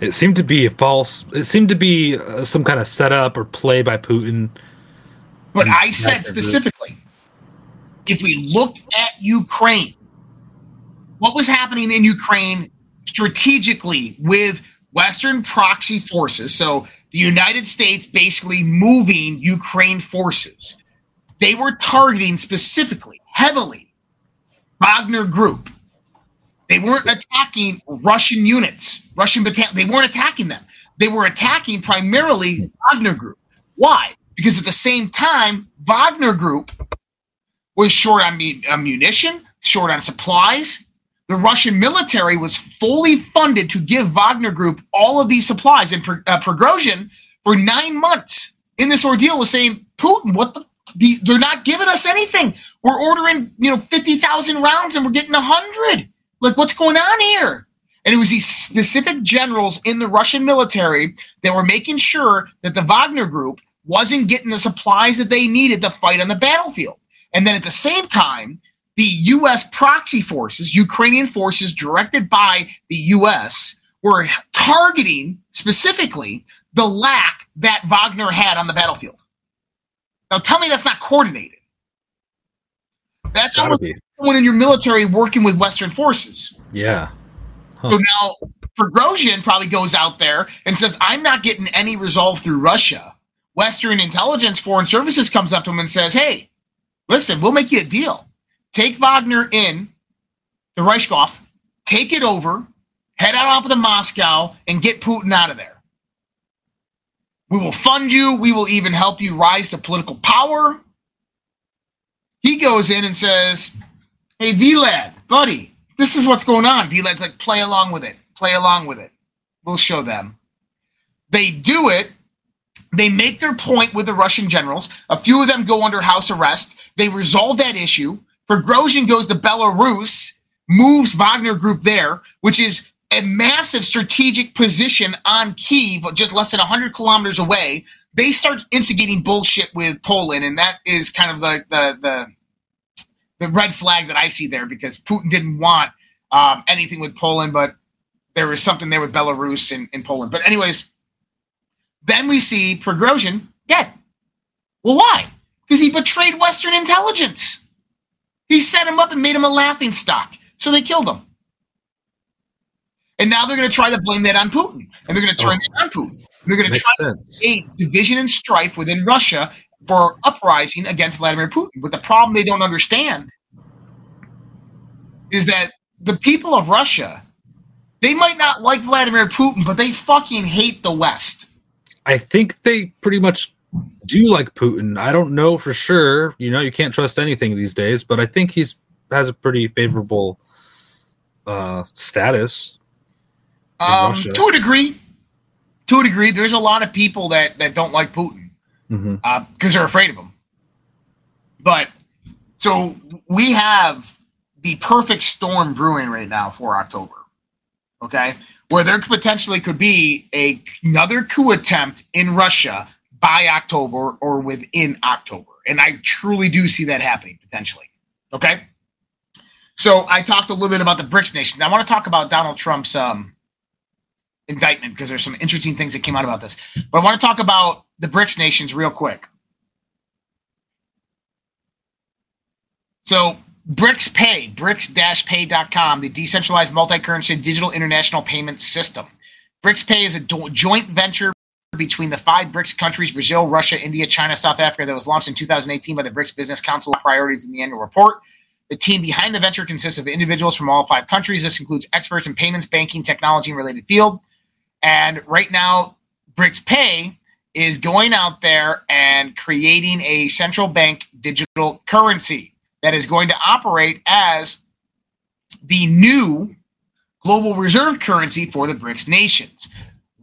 It seemed to be a false. It seemed to be uh, some kind of setup or play by Putin. But Mm, I said specifically, if we looked at Ukraine, what was happening in Ukraine strategically with Western proxy forces, so the United States basically moving Ukraine forces, they were targeting specifically, heavily, Wagner Group. They weren't attacking Russian units, Russian battalion. They weren't attacking them. They were attacking primarily Wagner Group. Why? Because at the same time, Wagner Group was short on mu- ammunition, short on supplies. The Russian military was fully funded to give Wagner Group all of these supplies. And Pr- uh, Prigozhin, for nine months in this ordeal, was saying, Putin, what the? The they're not giving us anything. We're ordering, you know, 50,000 rounds and we're getting 100. Like, what's going on here? And it was these specific generals in the Russian military that were making sure that the Wagner group wasn't getting the supplies that they needed to fight on the battlefield. And then at the same time, the U.S. proxy forces, Ukrainian forces directed by the U.S., were targeting specifically the lack that Wagner had on the battlefield. Now tell me that's not coordinated. That's Gotta almost be. someone in your military working with Western forces. Yeah. Huh. So now Prigozhin probably goes out there and says, I'm not getting any resolve through Russia. Western intelligence, foreign services comes up to him and says, Hey, listen, we'll make you a deal. Take Wagner in the Reichkov, take it over, head out up to Moscow, and get Putin out of there. We will fund you. We will even help you rise to political power. He goes in and says, Hey, Vlad, buddy, this is what's going on. Vlad's like, play along with it. Play along with it. We'll show them. They do it. They make their point with the Russian generals. A few of them go under house arrest. They resolve that issue. Prigozhin goes to Belarus, moves Wagner Group there, which is a massive strategic position on Kiev, just less than 100 kilometers away. They start instigating bullshit with Poland, and that is kind of the the the, the red flag that I see there because Putin didn't want um, anything with Poland, but there was something there with Belarus and, and Poland. But anyways, then we see Prigozhin dead. Well, why? Because he betrayed Western intelligence. He set him up and made him a laughing stock. So they killed him. And now they're going to try to blame that on Putin. And they're going to turn that on Putin. They're going to try sense. to create division and strife within Russia for uprising against Vladimir Putin. But the problem they don't understand is that the people of Russia, they might not like Vladimir Putin, but they fucking hate the West. I think they pretty much do like Putin. I don't know for sure. You know, you can't trust anything these days, but I think he's has a pretty favorable uh, status. Um, to a degree, to a degree, there's a lot of people that that don't like Putin because they're afraid of him. But so we have the perfect storm brewing right now for October. Okay, where there potentially could be a, another coup attempt in Russia by October or within October. And I truly do see that happening potentially. Okay. So I talked a little bit about the BRICS nations. I want to talk about Donald Trump's um, indictment because there's some interesting things that came out about this. But I want to talk about the BRICS nations real quick. So BRICS Pay, BRICS-Pay.com, the decentralized multi-currency digital international payment system. BRICS Pay is a do- joint venture between the five BRICS countries, Brazil, Russia, India, China, South Africa, that was launched in 2018 by the BRICS Business Council priorities in the annual report. The team behind the venture consists of individuals from all five countries. This includes experts in payments, banking, technology, and related field. And right now, BRICS Pay is going out there and creating a central bank digital currency that is going to operate as the new global reserve currency for the BRICS nations.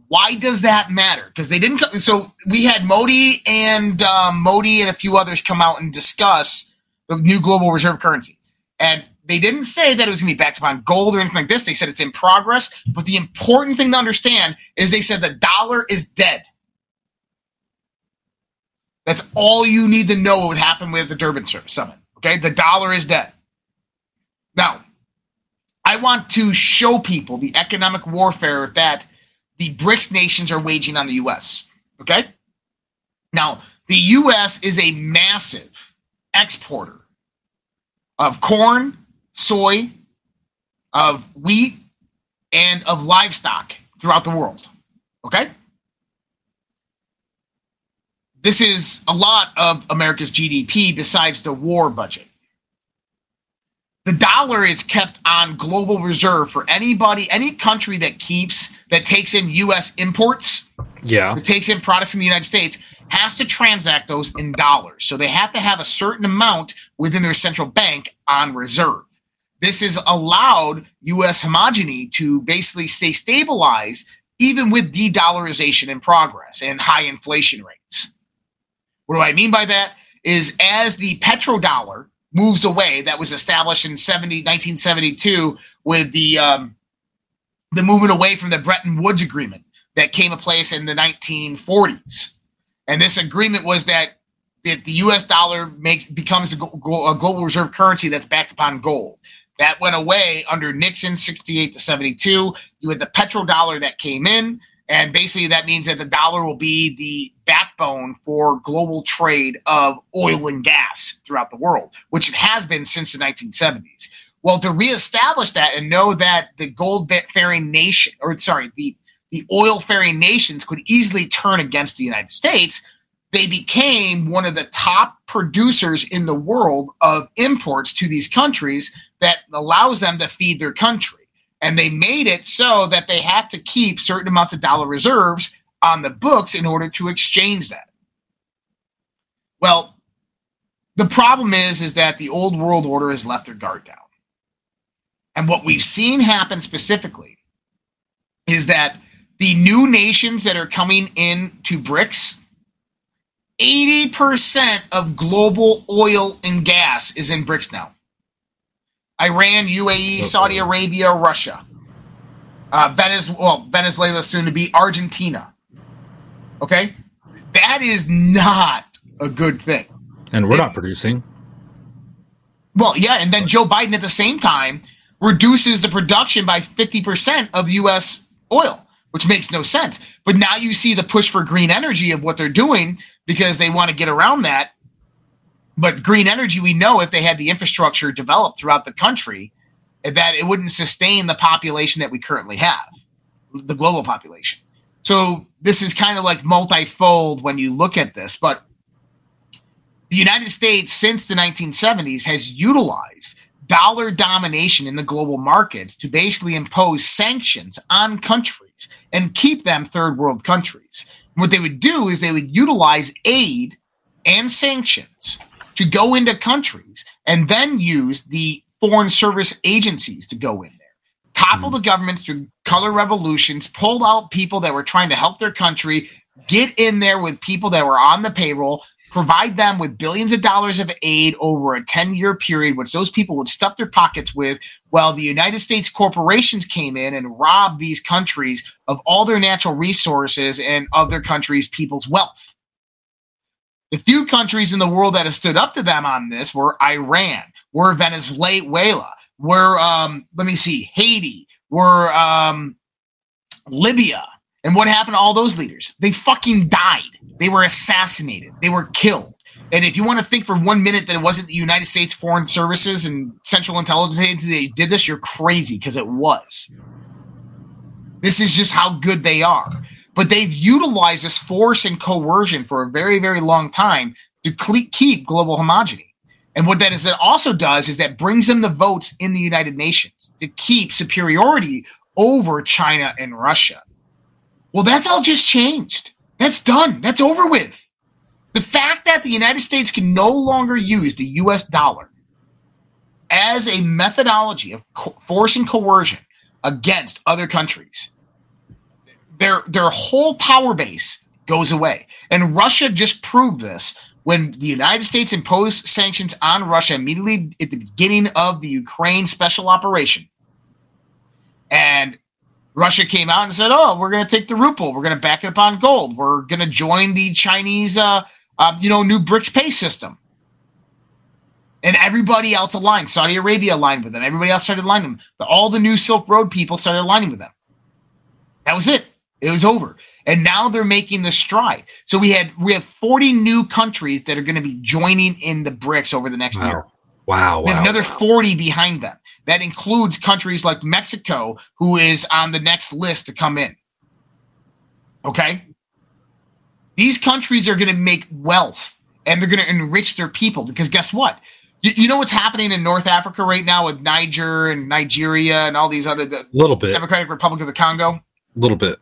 Why does that matter? Because they didn't. So we had Modi and um, Modi and a few others come out and discuss the new global reserve currency, and they didn't say that it was going to be backed upon gold or anything like this. They said it's in progress. But the important thing to understand is they said the dollar is dead. That's all you need to know what happened with the Durban summit. Okay, the dollar is dead. Now, I want to show people the economic warfare that the BRICS nations are waging on the US. Okay? Now, the US is a massive exporter of corn, soy, of wheat, and of livestock throughout the world. Okay? This is a lot of America's GDP besides the war budget. The dollar is kept on global reserve for anybody, any country that keeps, that takes in US imports, Yeah. that takes in products from the United States, has to transact those in dollars. So they have to have a certain amount within their central bank on reserve. This has allowed US homogeny to basically stay stabilized even with de dollarization in progress and high inflation rates. What do I mean by that? Is as the petrodollar moves away, that was established in 70, 1972 with the um, the movement away from the Bretton Woods Agreement that came in place in the 1940s. And this agreement was that, that the U.S. dollar makes becomes a, global reserve currency that's backed upon gold. That went away under Nixon, 68 to 72. You had the petrodollar that came in, and basically that means that the dollar will be the backbone for global trade of oil and gas throughout the world, which it has been since the 1970s. Well, to reestablish that and know that the gold bearing nation, or sorry, the the oil faring nations could easily turn against the United States, they became one of the top producers in the world of imports to these countries that allows them to feed their country. And they made it so that they have to keep certain amounts of dollar reserves on the books in order to exchange that. Well, the problem is is that the old world order has left their guard down. And what we've seen happen specifically is that the new nations that are coming in to BRICS, 80% of global oil and gas is in BRICS now. Iran, UAE, Saudi Arabia, Russia, uh, Venezuela, well, Venezuela soon to be Argentina. Okay, that is not a good thing. And we're not producing. Well, yeah, and then Joe Biden at the same time reduces the production by 50% of US oil, which makes no sense. But now you see the push for green energy of what they're doing because they want to get around that. But green energy, we know if they had the infrastructure developed throughout the country, that it wouldn't sustain the population that we currently have, the global population. So this is kind of like multifold when you look at this. But the United States, since the 1970s, has utilized dollar domination in the global markets to basically impose sanctions on countries and keep them third world countries. What they would do is they would utilize aid and sanctions to go into countries and then use the foreign service agencies to go in there. Topple hmm. the governments through color revolutions, pull out people that were trying to help their country, get in there with people that were on the payroll, provide them with billions of dollars of aid over a 10 year period, which those people would stuff their pockets with, while the United States corporations came in and robbed these countries of all their natural resources and of their country's people's wealth. The few countries in the world that have stood up to them on this were Iran, were Venezuela, were um, let me see, Haiti, were um, Libya. And what happened to all those leaders? They fucking died. They were assassinated. They were killed. And if you want to think for one minute that it wasn't the United States Foreign Services and Central Intelligence Agency that did this, you're crazy because it was. This is just how good they are. But they've utilized this force and coercion for a very, very long time to keep global homogeny. And what that is that also does is that brings them the votes in the United Nations to keep superiority over China and Russia. Well, that's all just changed. That's done. That's over with. The fact that the United States can no longer use the US dollar as a methodology of co- force and coercion against other countries, their their whole power base goes away. And Russia just proved this when the United States imposed sanctions on Russia immediately at the beginning of the Ukraine special operation. And Russia came out and said, "Oh, we're going to take the ruble. We're going to back it up on gold. We're going to join the Chinese, uh, uh, you know, new BRICS pay system." And everybody else aligned. Saudi Arabia aligned with them. Everybody else started aligning with them. All the new Silk Road people started aligning with them. That was it. It was over. And now they're making the stride. So we had we have 40 new countries that are going to be joining in the BRICS over the next wow. year. Wow. We have wow. another 40 behind them. That includes countries like Mexico, who is on the next list to come in. Okay? These countries are going to make wealth and they're going to enrich their people because guess what? You, you, know what's happening in North Africa right now with Niger and Nigeria and all these other the little bit Democratic Republic of the Congo? A little bit.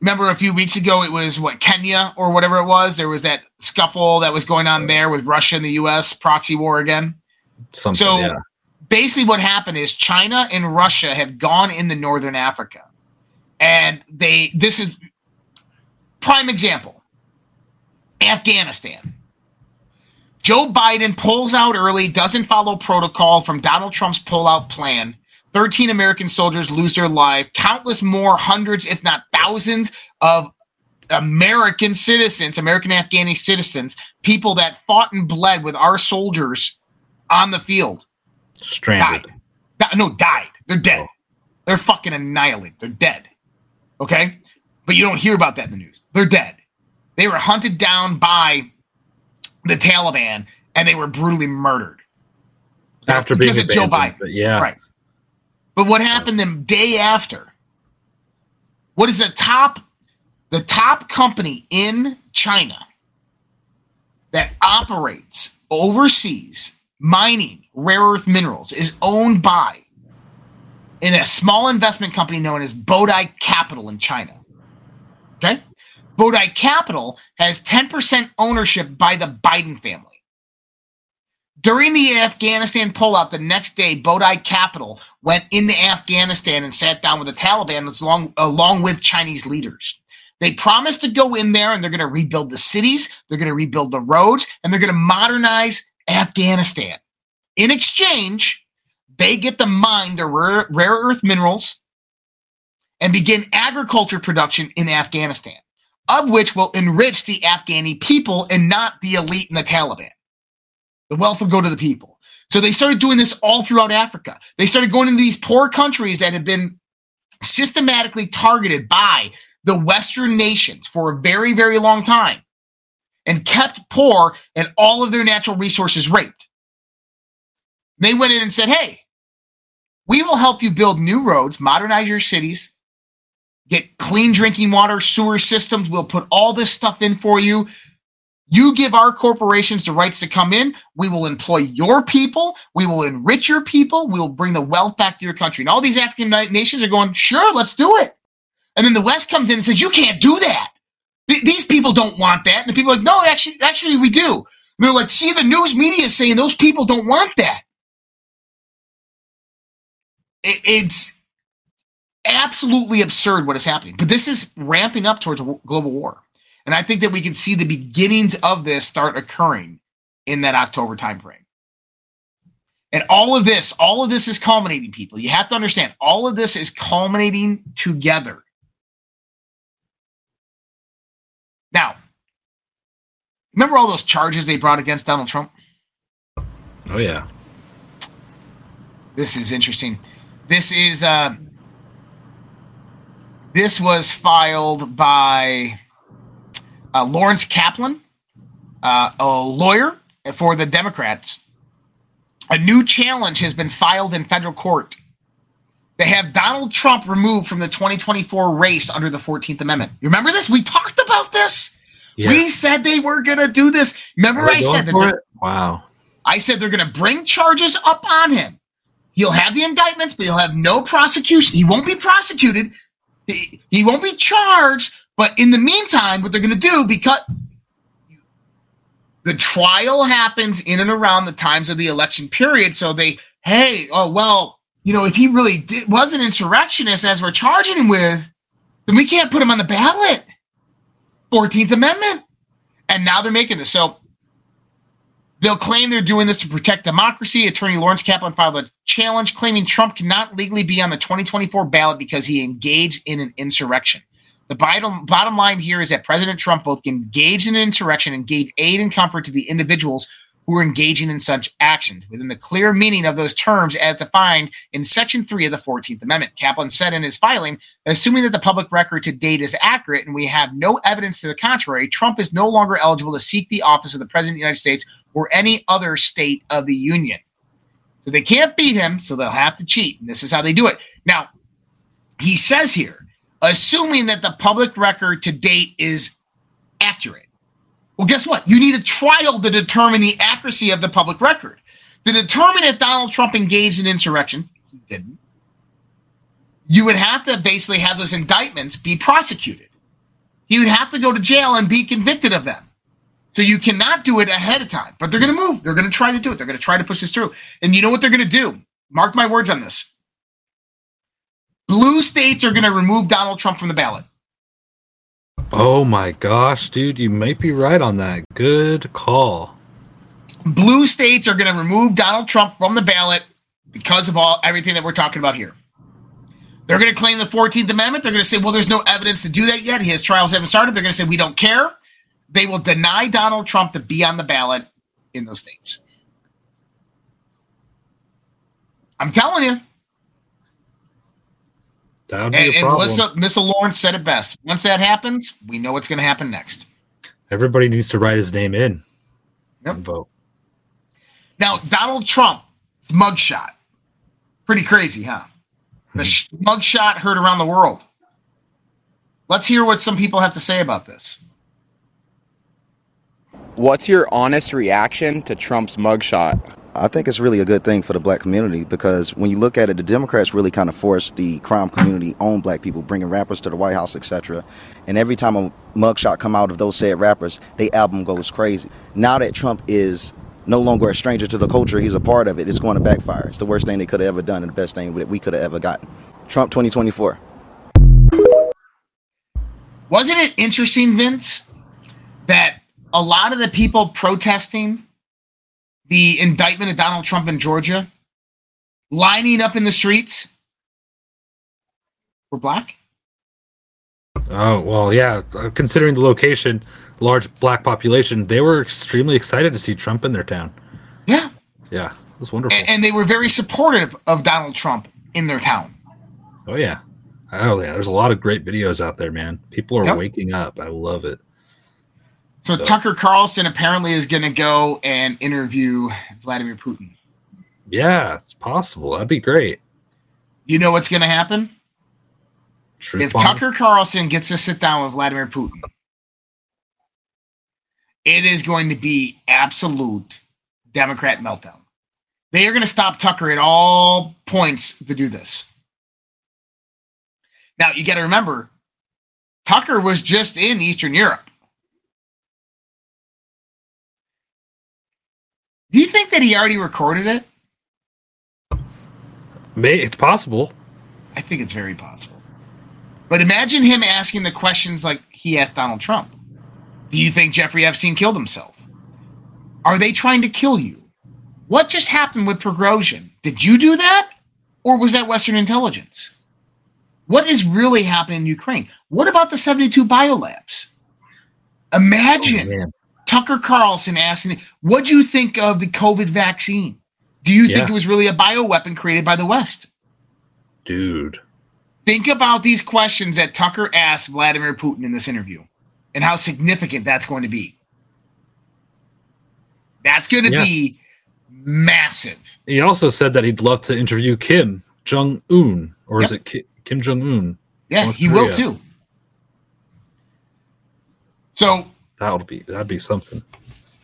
Remember a few weeks ago it was what Kenya or whatever it was. There was that scuffle that was going on there with Russia and the U.S. proxy war again. Something, so yeah. Basically, what happened is China and Russia have gone into Northern Africa, and they this is prime example. Afghanistan. Joe Biden pulls out early, doesn't follow protocol from Donald Trump's pullout plan. 13 American soldiers lose their life. Countless more, hundreds, if not thousands, of American citizens, American Afghani citizens, people that fought and bled with our soldiers on the field. Stranded. Died. No, died. They're dead. Oh. They're fucking annihilated. They're dead. Okay? But you don't hear about that in the news. They're dead. They were hunted down by the Taliban and they were brutally murdered. After because being of Joe Biden. yeah. Right. But what happened the day after? What is the top the top company in China that operates overseas mining rare earth minerals is owned by in a small investment company known as Bodai Capital in China. Okay? Bodai Capital has 10% ownership by the Biden family. During the Afghanistan pullout the next day, Bodai Capital went into Afghanistan and sat down with the Taliban along, along with Chinese leaders. They promised to go in there and they're going to rebuild the cities, they're going to rebuild the roads, and they're going to modernize Afghanistan. In exchange, they get to mine the rare, rare earth minerals and begin agriculture production in Afghanistan, of which will enrich the Afghani people and not the elite and the Taliban. The wealth will go to the people. So they started doing this all throughout Africa. They started going into these poor countries that had been systematically targeted by the Western nations for a very, very long time and kept poor and all of their natural resources raped. They went in and said, Hey, we will help you build new roads, modernize your cities, get clean drinking water, sewer systems. We'll put all this stuff in for you. You give our corporations the rights to come in. We will employ your people. We will enrich your people. We will bring the wealth back to your country. And all these African nations are going, sure, let's do it. And then the West comes in and says, you can't do that. Th- these people don't want that. And the people are like, no, actually, actually, we do. And they're like, see, the news media is saying those people don't want that. It, it's absolutely absurd what is happening. But this is ramping up towards a global war. And I think that we can see the beginnings of this start occurring in that October timeframe. And all of this, all of this is culminating, people. You have to understand, all of this is culminating together. Now, Remember all those charges they brought against Donald Trump? Oh yeah. This is interesting. This is uh this was filed by uh, Lawrence Caplan, uh, a lawyer for the Democrats. A new challenge has been filed in federal court. They have Donald Trump removed from the 2024 race under the 14th Amendment. You remember this? We talked about this. Yeah. We said they were going to do this. Remember, I said that Wow. I said they're going to bring charges up on him. He'll have the indictments, but he'll have no prosecution. He won't be prosecuted. He, he won't be charged. But in the meantime, what they're going to do because the trial happens in and around the times of the election period, so they, hey, oh well, you know, if he really did, was an insurrectionist as we're charging him with, then we can't put him on the ballot. Fourteenth Amendment, and now they're making this so. They'll claim they're doing this to protect democracy. Attorney Lawrence Caplan filed a challenge claiming Trump cannot legally be on the 2024 ballot because he engaged in an insurrection. The bottom, bottom line here is that President Trump both engaged in an insurrection and gave aid and comfort to the individuals who are engaging in such actions within the clear meaning of those terms as defined in Section 3 of the 14th Amendment. Caplan said in his filing, assuming that the public record to date is accurate and we have no evidence to the contrary, Trump is no longer eligible to seek the office of the President of the United States or any other state of the Union. So they can't beat him, so they'll have to cheat. And this is how they do it. Now, he says here, assuming that the public record to date is accurate. Well, guess what? You need a trial to determine the accuracy of the public record. To determine if Donald Trump engaged in insurrection, he didn't, you would have to basically have those indictments be prosecuted. He would have to go to jail and be convicted of them. So you cannot do it ahead of time, but they're going to move. They're going to try to do it. They're going to try to push this through. And you know what they're going to do? Mark my words on this. Blue states are going to remove Donald Trump from the ballot. Oh my gosh, dude, you might be right on that. Good call. Blue states are going to remove Donald Trump from the ballot because of all everything that we're talking about here. They're going to claim the 14th Amendment. They're going to say, well, there's no evidence to do that yet. His trials haven't started. They're going to say, we don't care. They will deny Donald Trump to be on the ballot in those states. I'm telling you. That would be And, a and. Melissa, Melissa Lawrence said it best. Once that happens, we know what's going to happen next. Everybody needs to write his name in. Yep. And vote. Now, Donald Trump mugshot. Pretty crazy, huh? The hmm. sh- mugshot heard around the world. Let's hear what some people have to say about this. What's your honest reaction to Trump's mugshot? I think it's really a good thing for the black community because when you look at it, the Democrats really kind of forced the crime community on black people, bringing rappers to the White House, etc. And every time a mugshot come out of those said rappers, they album goes crazy. Now that Trump is no longer a stranger to the culture, he's a part of it. It's going to backfire. It's the worst thing they could have ever done and the best thing that we could have ever gotten. Trump 2024. Wasn't it interesting, Vince, that a lot of the people protesting the indictment of Donald Trump in Georgia, lining up in the streets, were black? Oh well, yeah. uh, Considering the location, large black population, they were extremely excited to see Trump in their town. Yeah. Yeah, it was wonderful. And, and they were very supportive of Donald Trump in their town. oh yeah, oh yeah. There's a lot of great videos out there, man. People are Yep. waking up. I love it. So, So- Tucker Carlson apparently is going to go and interview Vladimir Putin. Yeah, it's possible. That'd be great. You know what's going to happen? Truth if bomb. Tucker Carlson gets to sit down with Vladimir Putin, it is going to be absolute Democrat meltdown. They are going to stop Tucker at all points to do this. Now, you got to remember, Tucker was just in Eastern Europe. Do you think that he already recorded it? May it's possible. I think it's very possible. But imagine him asking the questions like he asked Donald Trump. Do you think Jeffrey Epstein killed himself? Are they trying to kill you? What just happened with Prigozhin? Did you do that? Or was that Western intelligence? What is really happening in Ukraine? What about the 72 biolabs? Oh, imagine. Man. Tucker Carlson asking, "What do you think of the COVID vaccine? Do you think it was really a bioweapon created by the West?" Dude. Think about these questions that Tucker asked Vladimir Putin in this interview, and how significant that's going to be. That's going to Yeah. be massive. He also said that he'd love to interview Kim Jong Un, or is it Ki- Kim Jong Un? Yeah, North he will too. So That would be that'd be something.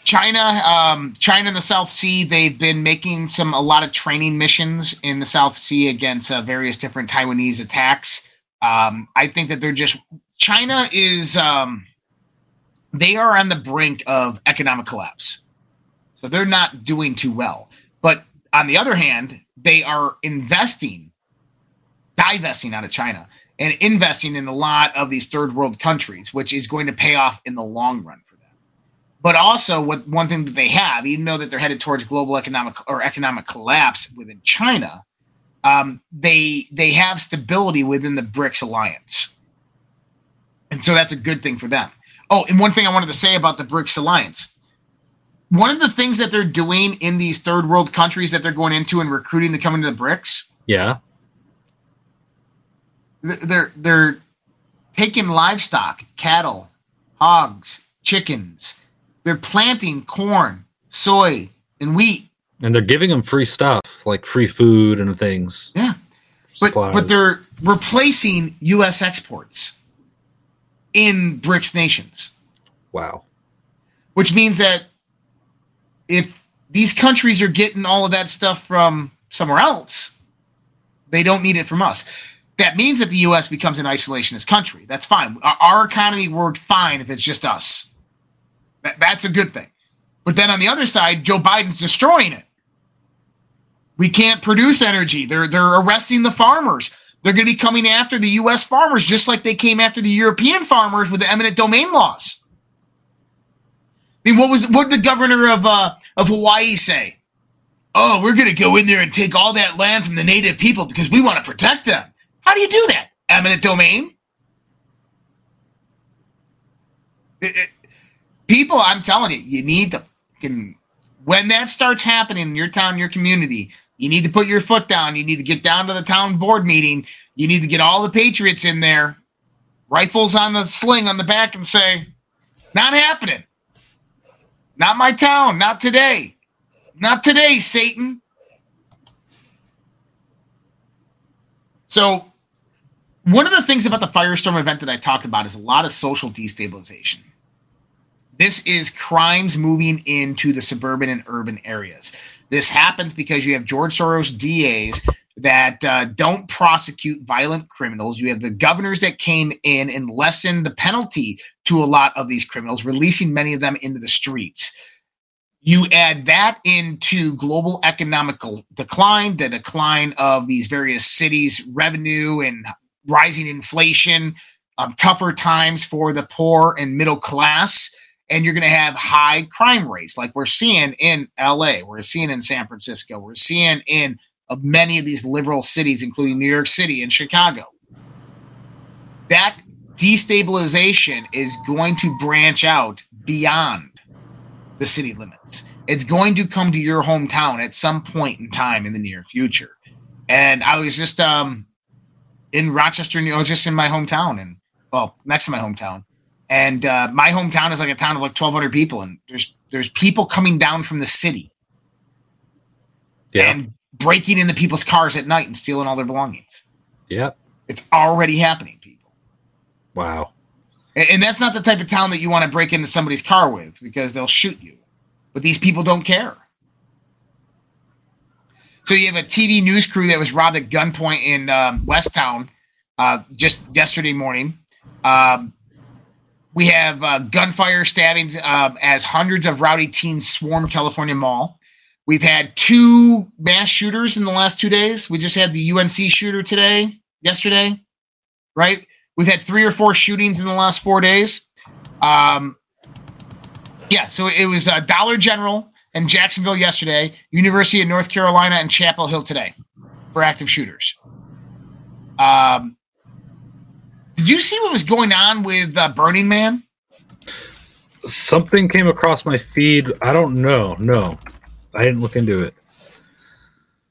China, um, China and the South Sea, they've been making some a lot of training missions in the South Sea against uh, various different Taiwanese attacks. Um, I think that they're just China is um, they are on the brink of economic collapse, so they're not doing too well. But on the other hand, they are investing, divesting out of China and investing in a lot of these third world countries, which is going to pay off in the long run for them but also what one thing that they have, even though that they're headed towards global economic or economic collapse within China, um, they they have stability within the BRICS alliance, and so that's a good thing for them. Oh, and one thing I wanted to say about the BRICS alliance, one of the things that they're doing in these third world countries that they're going into and recruiting to come into the BRICS, Yeah. Th- they're they're taking livestock, cattle, hogs, chickens. They're planting corn, soy, and wheat. And they're giving them free stuff, like free food and things. Yeah. But but they're replacing US exports in BRICS nations, wow. which means that if these countries are getting all of that stuff from somewhere else, they don't need it from us. That means that the US becomes an isolationist country. That's fine. Our, our economy worked fine if it's just us. That, that's a good thing. But then on the other side, Joe Biden's destroying it. We can't produce energy. They're they're arresting the farmers. They're going to be coming after the U.S. farmers just like they came after the European farmers with the eminent domain laws. I mean, what was what did the governor of uh, of Hawaii say? Oh, we're going to go in there and take all that land from the native people because we want to protect them. How do you do that? Eminent domain. It- it- people, I'm telling you, you need to fucking when that starts happening in your town, your community, you need to put your foot down. You need to get down to the town board meeting. You need to get all the patriots in there, rifles on the sling on the back, and say, "Not happening. Not my town. Not today. Not today, Satan." So, one of the things about the Firestorm event that I talked about is a lot of social destabilization. This is crimes moving into the suburban and urban areas. This happens because you have George Soros DAs that uh, don't prosecute violent criminals. You have the governors that came in and lessened the penalty to a lot of these criminals, releasing many of them into the streets. You add that into global economical decline, the decline of these various cities' revenue and rising inflation, um, tougher times for the poor and middle class and you're going to have high crime rates like we're seeing in LA, we're seeing in San Francisco, we're seeing in uh, many of these liberal cities, including New York City and Chicago. That destabilization is going to branch out beyond the city limits. It's going to come to your hometown at some point in time in the near future. And I was just um, in Rochester, New York, just in my hometown, and well, next to my hometown and uh, my hometown is like a town of like 1200 people and there's there's people coming down from the city Yeah. and breaking into people's cars at night and stealing all their belongings Yep. it's already happening people Wow. and, and that's not the type of town that you want to break into somebody's car with because they'll shoot you but these people don't care so you have a tv news crew that was robbed at gunpoint in um, westtown uh, just yesterday morning um, we have uh, gunfire stabbings uh, as hundreds of rowdy teens swarm California Mall. We've had two mass shooters in the last two days. We just had the UNC shooter today, yesterday, right? We've had three or four shootings in the last four days. Um, yeah, so it was uh, Dollar General and Jacksonville yesterday, University of North Carolina and Chapel Hill today for active shooters. Um, did you see what was going on with uh, Burning Man? Something came across my feed. I don't know. No, I didn't look into it.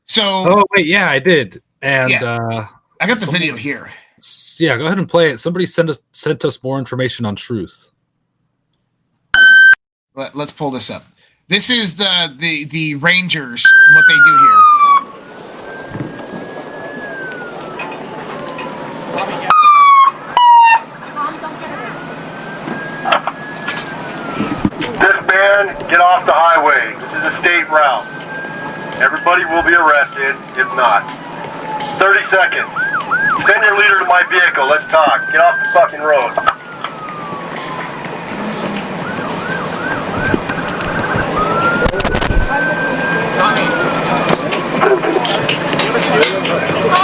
So, oh wait, yeah, I did. And Yeah. uh, I got the someone- video here. Yeah, go ahead and play it. Somebody sent us sent us more information on truth. Let, Let, us pull this up. This is the the the Rangers. What they do here. This man, get off the highway. This is a state route. Everybody will be arrested if not. 30 seconds. Send your leader to my vehicle. Let's talk. Get off the fucking road.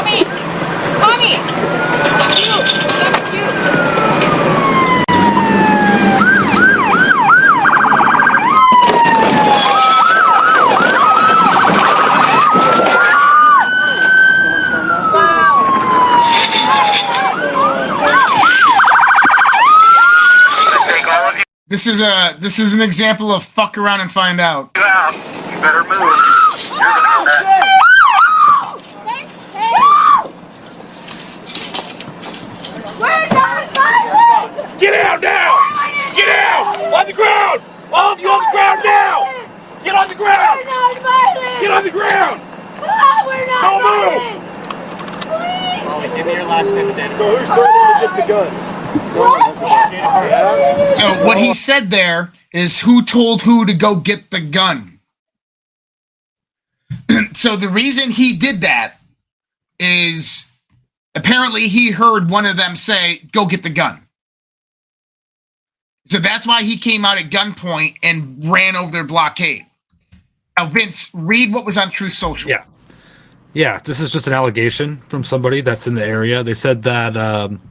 Tommy! Tommy! This is a this is an example of fuck around and find out. You better move. You're the that. Get now! Get out! On the ground! All of you on the ground now! Get on the ground! We're not violent! Get on the ground! we're not Don't move! Give me your last name and date. So who's threatening to get the gun? So what he said there is who told who to go get the gun. *clears throat* so the reason he did that is apparently he heard one of them say, "Go get the gun." So that's why he came out at gunpoint and ran over their blockade. Now, Vince, read what was on Truth Social. Yeah. Yeah, this is just an allegation from somebody that's in the area. They said that um,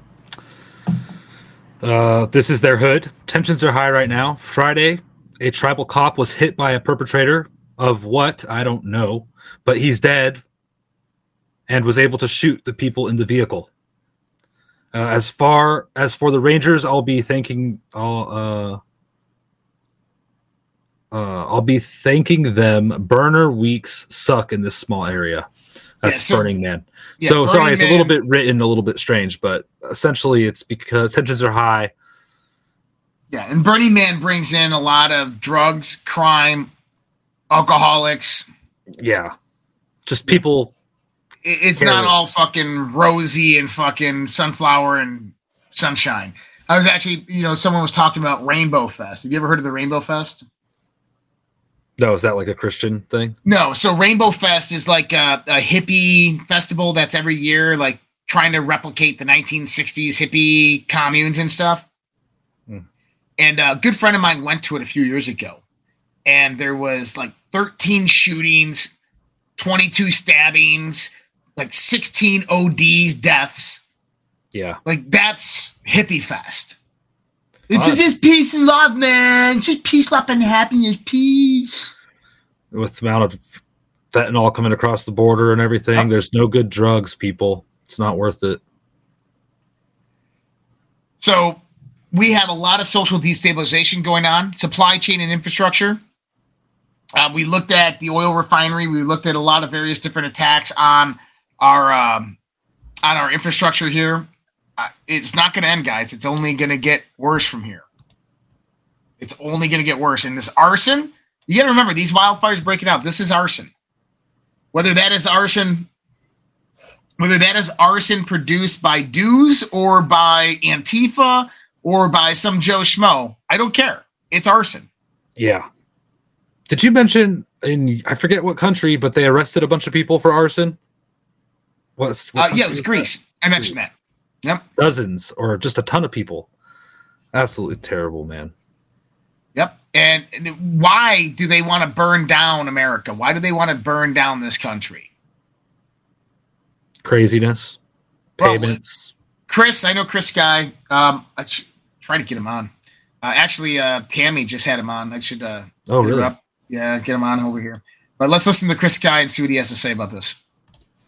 uh, this is their hood. Tensions are high right now. Friday, a tribal cop was hit by a perpetrator of what? I don't know, but he's dead and was able to shoot the people in the vehicle. Uh, as far as for the Rangers, I'll be thanking I'll uh, uh, I'll be thanking them. Burner weeks suck in this small area. That's Yeah, so- Burning Man. Yeah, so sorry, Burning it's a little bit written, a little bit strange, but essentially it's because tensions are high. Yeah, and Burning Man brings in a lot of drugs, crime, alcoholics. Yeah, just people. It- It's not all fucking rosy and fucking sunflower and sunshine. I was actually, you know, someone was talking about Rainbow Fest. Have you ever heard of the Rainbow Fest? No, is that like a Christian thing? No. So Rainbow Fest is like a, a hippie festival that's every year, like trying to replicate the 1960s hippie communes and stuff. Hmm. And a good friend of mine went to it a few years ago, and there was like 13 shootings, 22 stabbings, like 16 ODs, deaths. Yeah, Like that's hippie fest. It's just peace and love, man. Just peace, love, and happiness. Peace. with the amount of fentanyl coming across the border and everything, there's no good drugs, people. It's not worth it. So we have a lot of social destabilization going on, supply chain and infrastructure. Uh, we looked at the oil refinery. We looked at a lot of various different attacks on our um, on our infrastructure here. Uh, it's not going to end, guys. It's only going to get worse from here. It's only going to get worse. And this arson, you got to remember these wildfires breaking out. This is arson. Whether that is arson, whether that is arson produced by DEWs or by Antifa or by some Joe Schmo, I don't care. It's arson. Yeah. Did you mention in I forget what country, but they arrested a bunch of people for arson? What's what Uh, yeah, it was that? Greece. I mentioned that. Yep. Dozens or just a ton of people. Absolutely terrible, man. Yep. And and why do they want to burn down America? Why do they want to burn down this country? Craziness. Well, Payments. Chris, I know Chris Sky. Um, I should try to get him on. Uh, actually, uh, Tammy just had him on. I should. Uh, Oh, really? Yeah, get him on over here. But let's listen to Chris Sky and see what he has to say about this.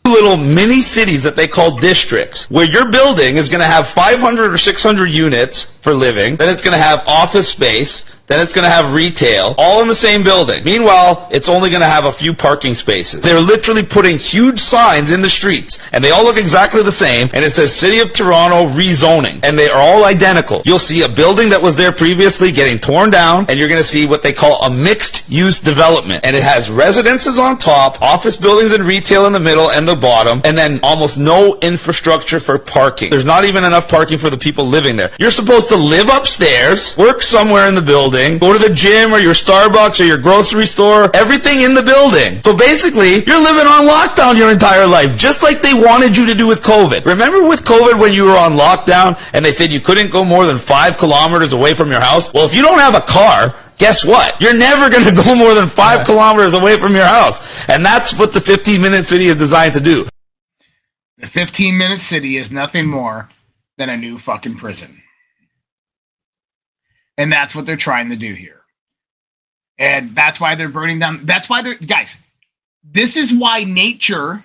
Little mini cities that they call districts, where your building is going to have 500 or 600 units for living, then it's going to have office space, then it's going to have retail, all in the same building. Meanwhile, it's only going to have a few parking spaces. They're literally putting huge signs in the streets, and they all look exactly the same, and it says City of Toronto rezoning, and they are all identical. You'll see a building that was there previously getting torn down, and you're going to see what they call a mixed-use development, and it has residences on top, office buildings and retail in the middle and the bottom, and then almost no infrastructure for parking. There's not even enough parking for the people living there. You're supposed to live upstairs, work somewhere in the building, go to the gym or your Starbucks or your grocery store, everything in the building. So basically, you're living on lockdown your entire life, just like they wanted you to do with COVID. Remember with COVID when you were on lockdown and they said you couldn't go more than five kilometers away from your house? Well, if you don't have a car, guess what? You're never going to go more than five kilometers away from your house. And that's what the 15 minute city is designed to do. The 15 minute city is nothing more than a new fucking prison. And that's what they're trying to do here. And that's why they're burning down. That's why they're, guys, this is why nature,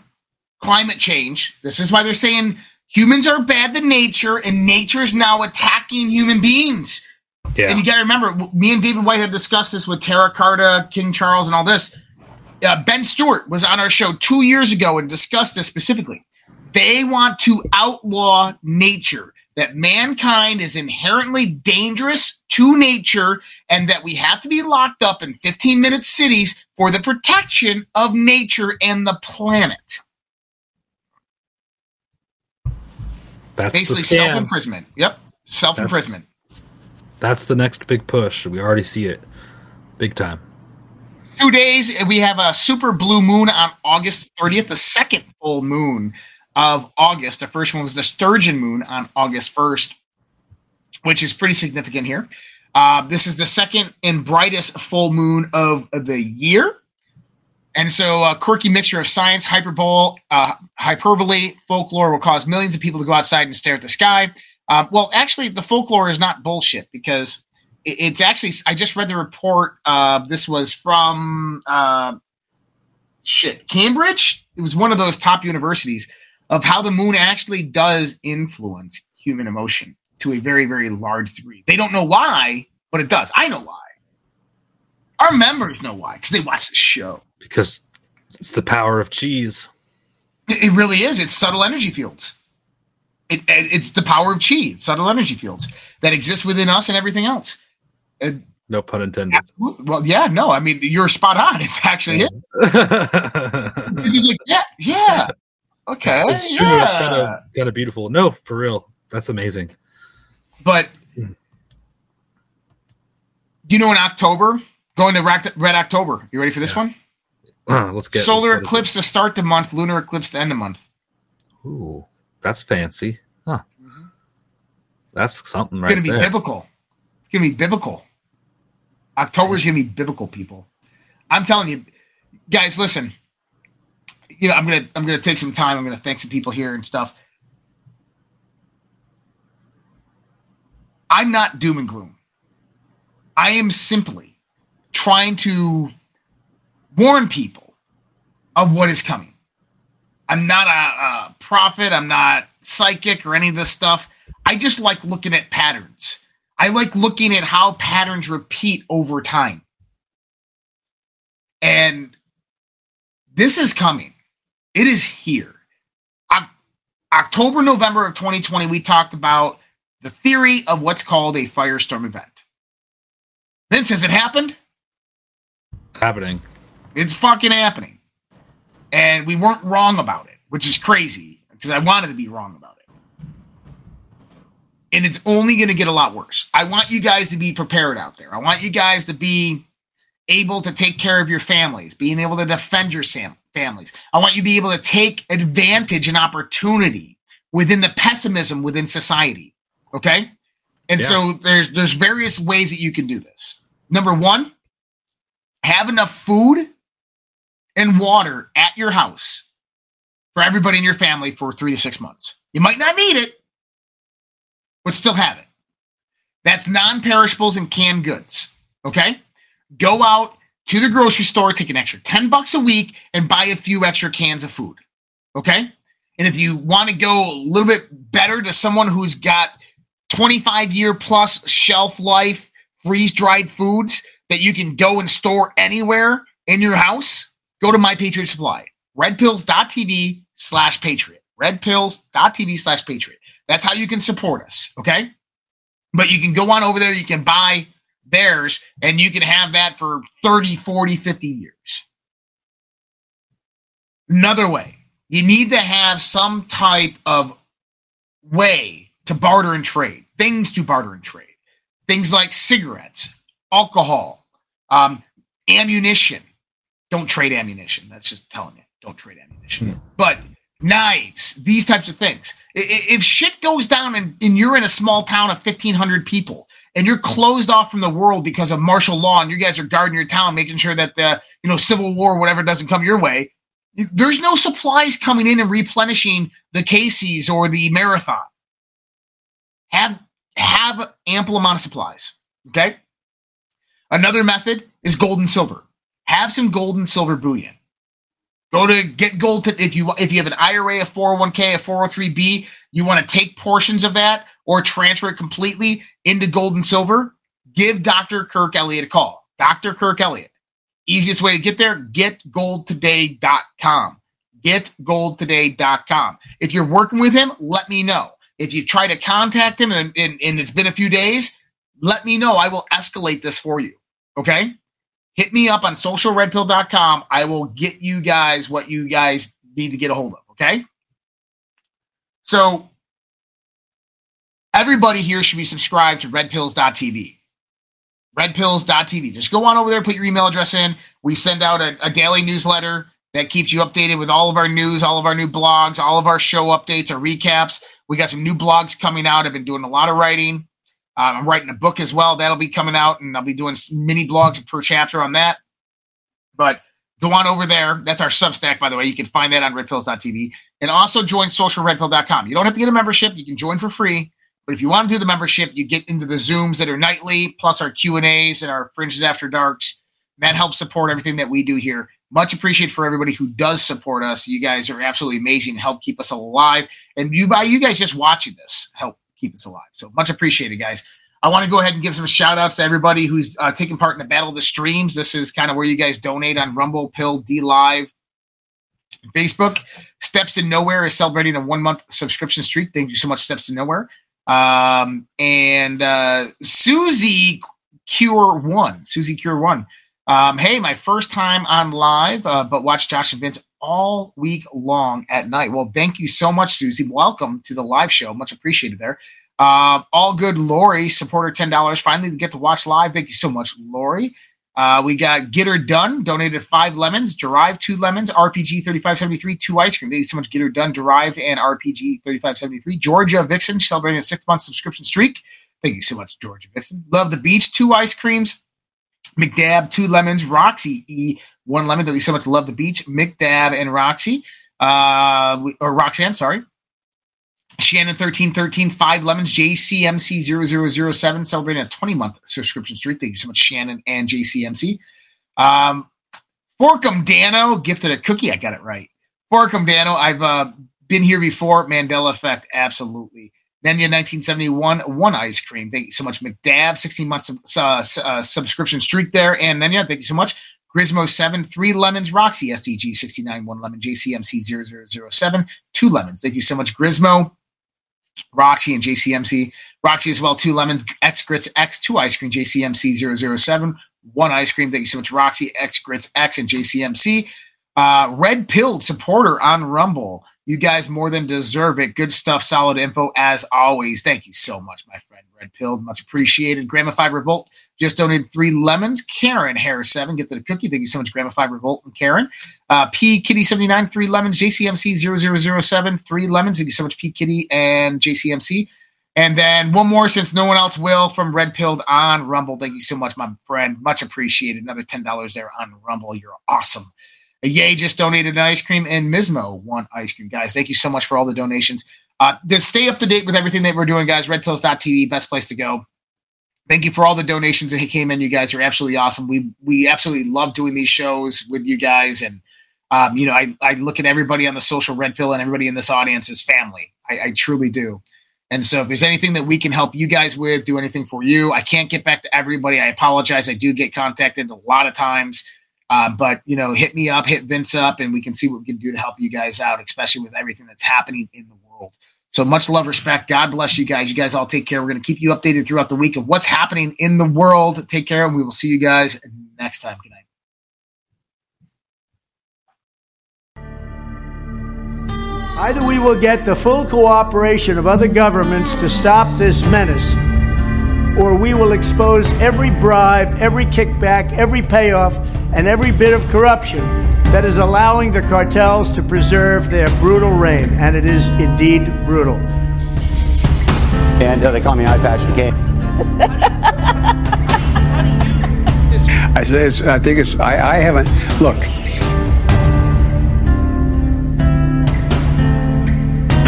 climate change, this is why they're saying humans are bad to nature and nature is now attacking human beings. Yeah. And you got to remember, me and David White had discussed this with Terra Carta, King Charles, and all this. Uh, ben Stewart was on our show two years ago and discussed this specifically. They want to outlaw nature, that mankind is inherently dangerous to nature, and that we have to be locked up in 15 minute cities for the protection of nature and the planet. That's Basically, self imprisonment. Yep. Self imprisonment. That's the next big push. We already see it, big time. Two days, we have a super blue moon on August 30th, the second full moon of August. The first one was the sturgeon moon on August 1st, which is pretty significant here. Uh, this is the second and brightest full moon of the year. And so, a quirky mixture of science, hyperbole, uh, hyperbole, folklore will cause millions of people to go outside and stare at the sky. Uh, well, actually, the folklore is not bullshit because it- it's actually. I just read the report. Uh, this was from uh, shit Cambridge. It was one of those top universities of how the moon actually does influence human emotion to a very, very large degree. They don't know why, but it does. I know why. Our members know why because they watch the show. Because it's the power of cheese. It, really is. It's subtle energy fields. It, it- it's the power of chi, subtle energy fields that exist within us and everything else. And, No pun intended. well, yeah, no, I mean you're spot on. It's actually it. It's just like, yeah, yeah, *laughs* okay, It's true. It's kind yeah. of, kind of beautiful. No, for real. That's amazing. But hmm. you know, in October, going to Red October. You ready for this one? *clears throat* Let's get Solar it? eclipse to start the month, lunar eclipse to end the month. Ooh, that's fancy. Huh. Mm-hmm. That's something right. It's right gonna be there. biblical. It's gonna be biblical. October is gonna be biblical, people. I'm telling you, guys. Listen, you know, I'm gonna I'm gonna take some time. I'm gonna thank some people here and stuff. I'm not doom and gloom. I am simply trying to warn people of what is coming. I'm not a, a prophet. I'm not psychic or any of this stuff. I just like looking at patterns. I like looking at how patterns repeat over time. And this is coming. It is here. Oc- October, November of 2020, we talked about the theory of what's called a firestorm event. Vince, has it happened? It's happening. It's fucking happening. And we weren't wrong about it, which is crazy because I wanted to be wrong about it. And it's only going to get a lot worse. I want you guys to be prepared out there. I want you guys to be able to take care of your families, being able to defend your sam- families. I want you to be able to take advantage and opportunity within the pessimism within society. Okay? And Yeah. so there's there's various ways that you can do this. Number 1, have enough food and water at your house for everybody in your family for 3 to 6 months. You might not need it, but still have it. That's non-perishables and canned goods. Okay? Go out to the grocery store, take an extra 10 bucks a week, and buy a few extra cans of food. Okay? And if you want to go a little bit better to someone who's got 25 year plus shelf life freeze dried foods that you can go and store anywhere in your house, go to My Patriot Supply, redpills.tv slash patriot. Redpills.tv slash patriot. That's how you can support us. Okay. But you can go on over there, you can buy theirs, and you can have that for 30, 40, 50 years. Another way, you need to have some type of way to barter and trade, things to barter and trade, things like cigarettes, alcohol, um, ammunition. Don't trade ammunition. That's just telling you, don't trade ammunition. But knives, these types of things. If shit goes down and, and you're in a small town of 1,500 people and you're closed off from the world because of martial law and you guys are guarding your town, making sure that the you know civil war, whatever, doesn't come your way, there's no supplies coming in and replenishing the Casey's or the marathon. Have have ample amount of supplies. Okay. Another method is gold and silver. Have some gold and silver bullion. Go to get gold to, if you if you have an IRA, a 401k, a 403b, you want to take portions of that or transfer it completely into gold and silver, give Dr. Kirk Elliott a call. Dr. Kirk Elliott. Easiest way to get there, getgoldtoday.com. Getgoldtoday.com. If you're working with him, let me know. If you try to contact him and, and, and it's been a few days, let me know. I will escalate this for you. Okay? Hit me up on socialredpill.com. I will get you guys what you guys need to get a hold of. Okay? So, everybody here should be subscribed to redpills.tv. Redpills.tv. Just go on over there, put your email address in. We send out a, a daily newsletter that keeps you updated with all of our news, all of our new blogs, all of our show updates, our recaps. We got some new blogs coming out. I've been doing a lot of writing. Um, I'm writing a book as well. That'll be coming out, and I'll be doing mini blogs per chapter on that. But go on over there. That's our Substack, by the way. You can find that on redpills.tv. And also join socialredpill.com. You don't have to get a membership. You can join for free. But if you want to do the membership, you get into the Zooms that are nightly, plus our Q&As and our Fringes After Darks. That helps support everything that we do here. Much appreciated for everybody who does support us. You guys are absolutely amazing. Help keep us alive. And you by you guys just watching this help keep us alive. So much appreciated, guys. I want to go ahead and give some shout outs to everybody who's uh, taking part in the Battle of the Streams. This is kind of where you guys donate on Rumble, Pill, DLive, Facebook. Steps to Nowhere is celebrating a one month subscription streak. Thank you so much, Steps to Nowhere. Um, and uh, Susie Cure One, Susie Cure One. Um, hey, my first time on live, uh, but watch Josh and Vince all week long at night. Well, thank you so much, Susie. Welcome to the live show. Much appreciated there. Uh, all good, Lori, supporter ten dollars. Finally, to get to watch live. Thank you so much, Lori. Uh, we got Get Her Done, donated five lemons, Derived two lemons, RPG 3573, two ice cream. Thank you so much, Get Her Done, Derived and RPG 3573. Georgia Vixen, celebrating a six month subscription streak. Thank you so much, Georgia Vixen. Love the Beach, two ice creams. McDab, two lemons. Roxy E, one lemon. Thank you so much. Love the beach. McDab and Roxy, uh, or Roxanne, sorry. Shannon thirteen thirteen five lemons. JCMC 0007 celebrating a 20 month subscription streak. Thank you so much, Shannon and JCMC. Um, Forkum Dano gifted a cookie. I got it right. Forkum Dano. I've uh, been here before. Mandela effect. Absolutely. Nenya 1971, one ice cream. Thank you so much, McDab. 16 months of, uh, uh, subscription streak there. And Nenya, thank you so much. Grismo 7, three lemons. Roxy SDG 69, one lemon. JCMC 0007, two lemons. Thank you so much, Grismo. Roxy and JCMC. Roxy as well, two lemon, X Grits X, two ice cream. JCMC 007, one ice cream. Thank you so much, Roxy, X Grits X, and JCMC. Uh, Red Pilled supporter on Rumble. You guys more than deserve it. Good stuff, solid info as always. Thank you so much, my friend. Red Pilled, much appreciated. Grandma Five Revolt just donated three lemons. Karen Harris Seven, get to the cookie. Thank you so much, Grandma Five Revolt and Karen. Uh, P Kitty 79, three lemons. JCMC 0007, three lemons. Thank you so much, P Kitty and JCMC. And then one more, since no one else will, from Red Pilled on Rumble. Thank you so much, my friend. Much appreciated. Another $10 there on Rumble. You're awesome. Yay just donated an ice cream, and Mismo one ice cream. Guys, thank you so much for all the donations. Uh, stay up to date with everything that we're doing, guys, redpills.tv, best place to go. Thank you for all the donations that came in. You guys are absolutely awesome. We we absolutely love doing these shows with you guys, and um, you know, I, I look at everybody on the social red pill and everybody in this audience as family. I, I truly do. And so, if there's anything that we can help you guys with, do anything for you. I can't get back to everybody. I apologize. I do get contacted a lot of times. Uh, but you know, hit me up, hit Vince up, and we can see what we can do to help you guys out, especially with everything that's happening in the world. So much love, respect. God bless you guys. You guys all take care. We're going to keep you updated throughout the week of what's happening in the world. Take care, and we will see you guys next time. Good night. Either we will get the full cooperation of other governments to stop this menace, or we will expose every bribe, every kickback, every payoff, and every bit of corruption that is allowing the cartels to preserve their brutal reign. And it is indeed brutal. And uh, they call me Eye Patch McCain. *laughs* I say I think it's. I, I haven't. Look,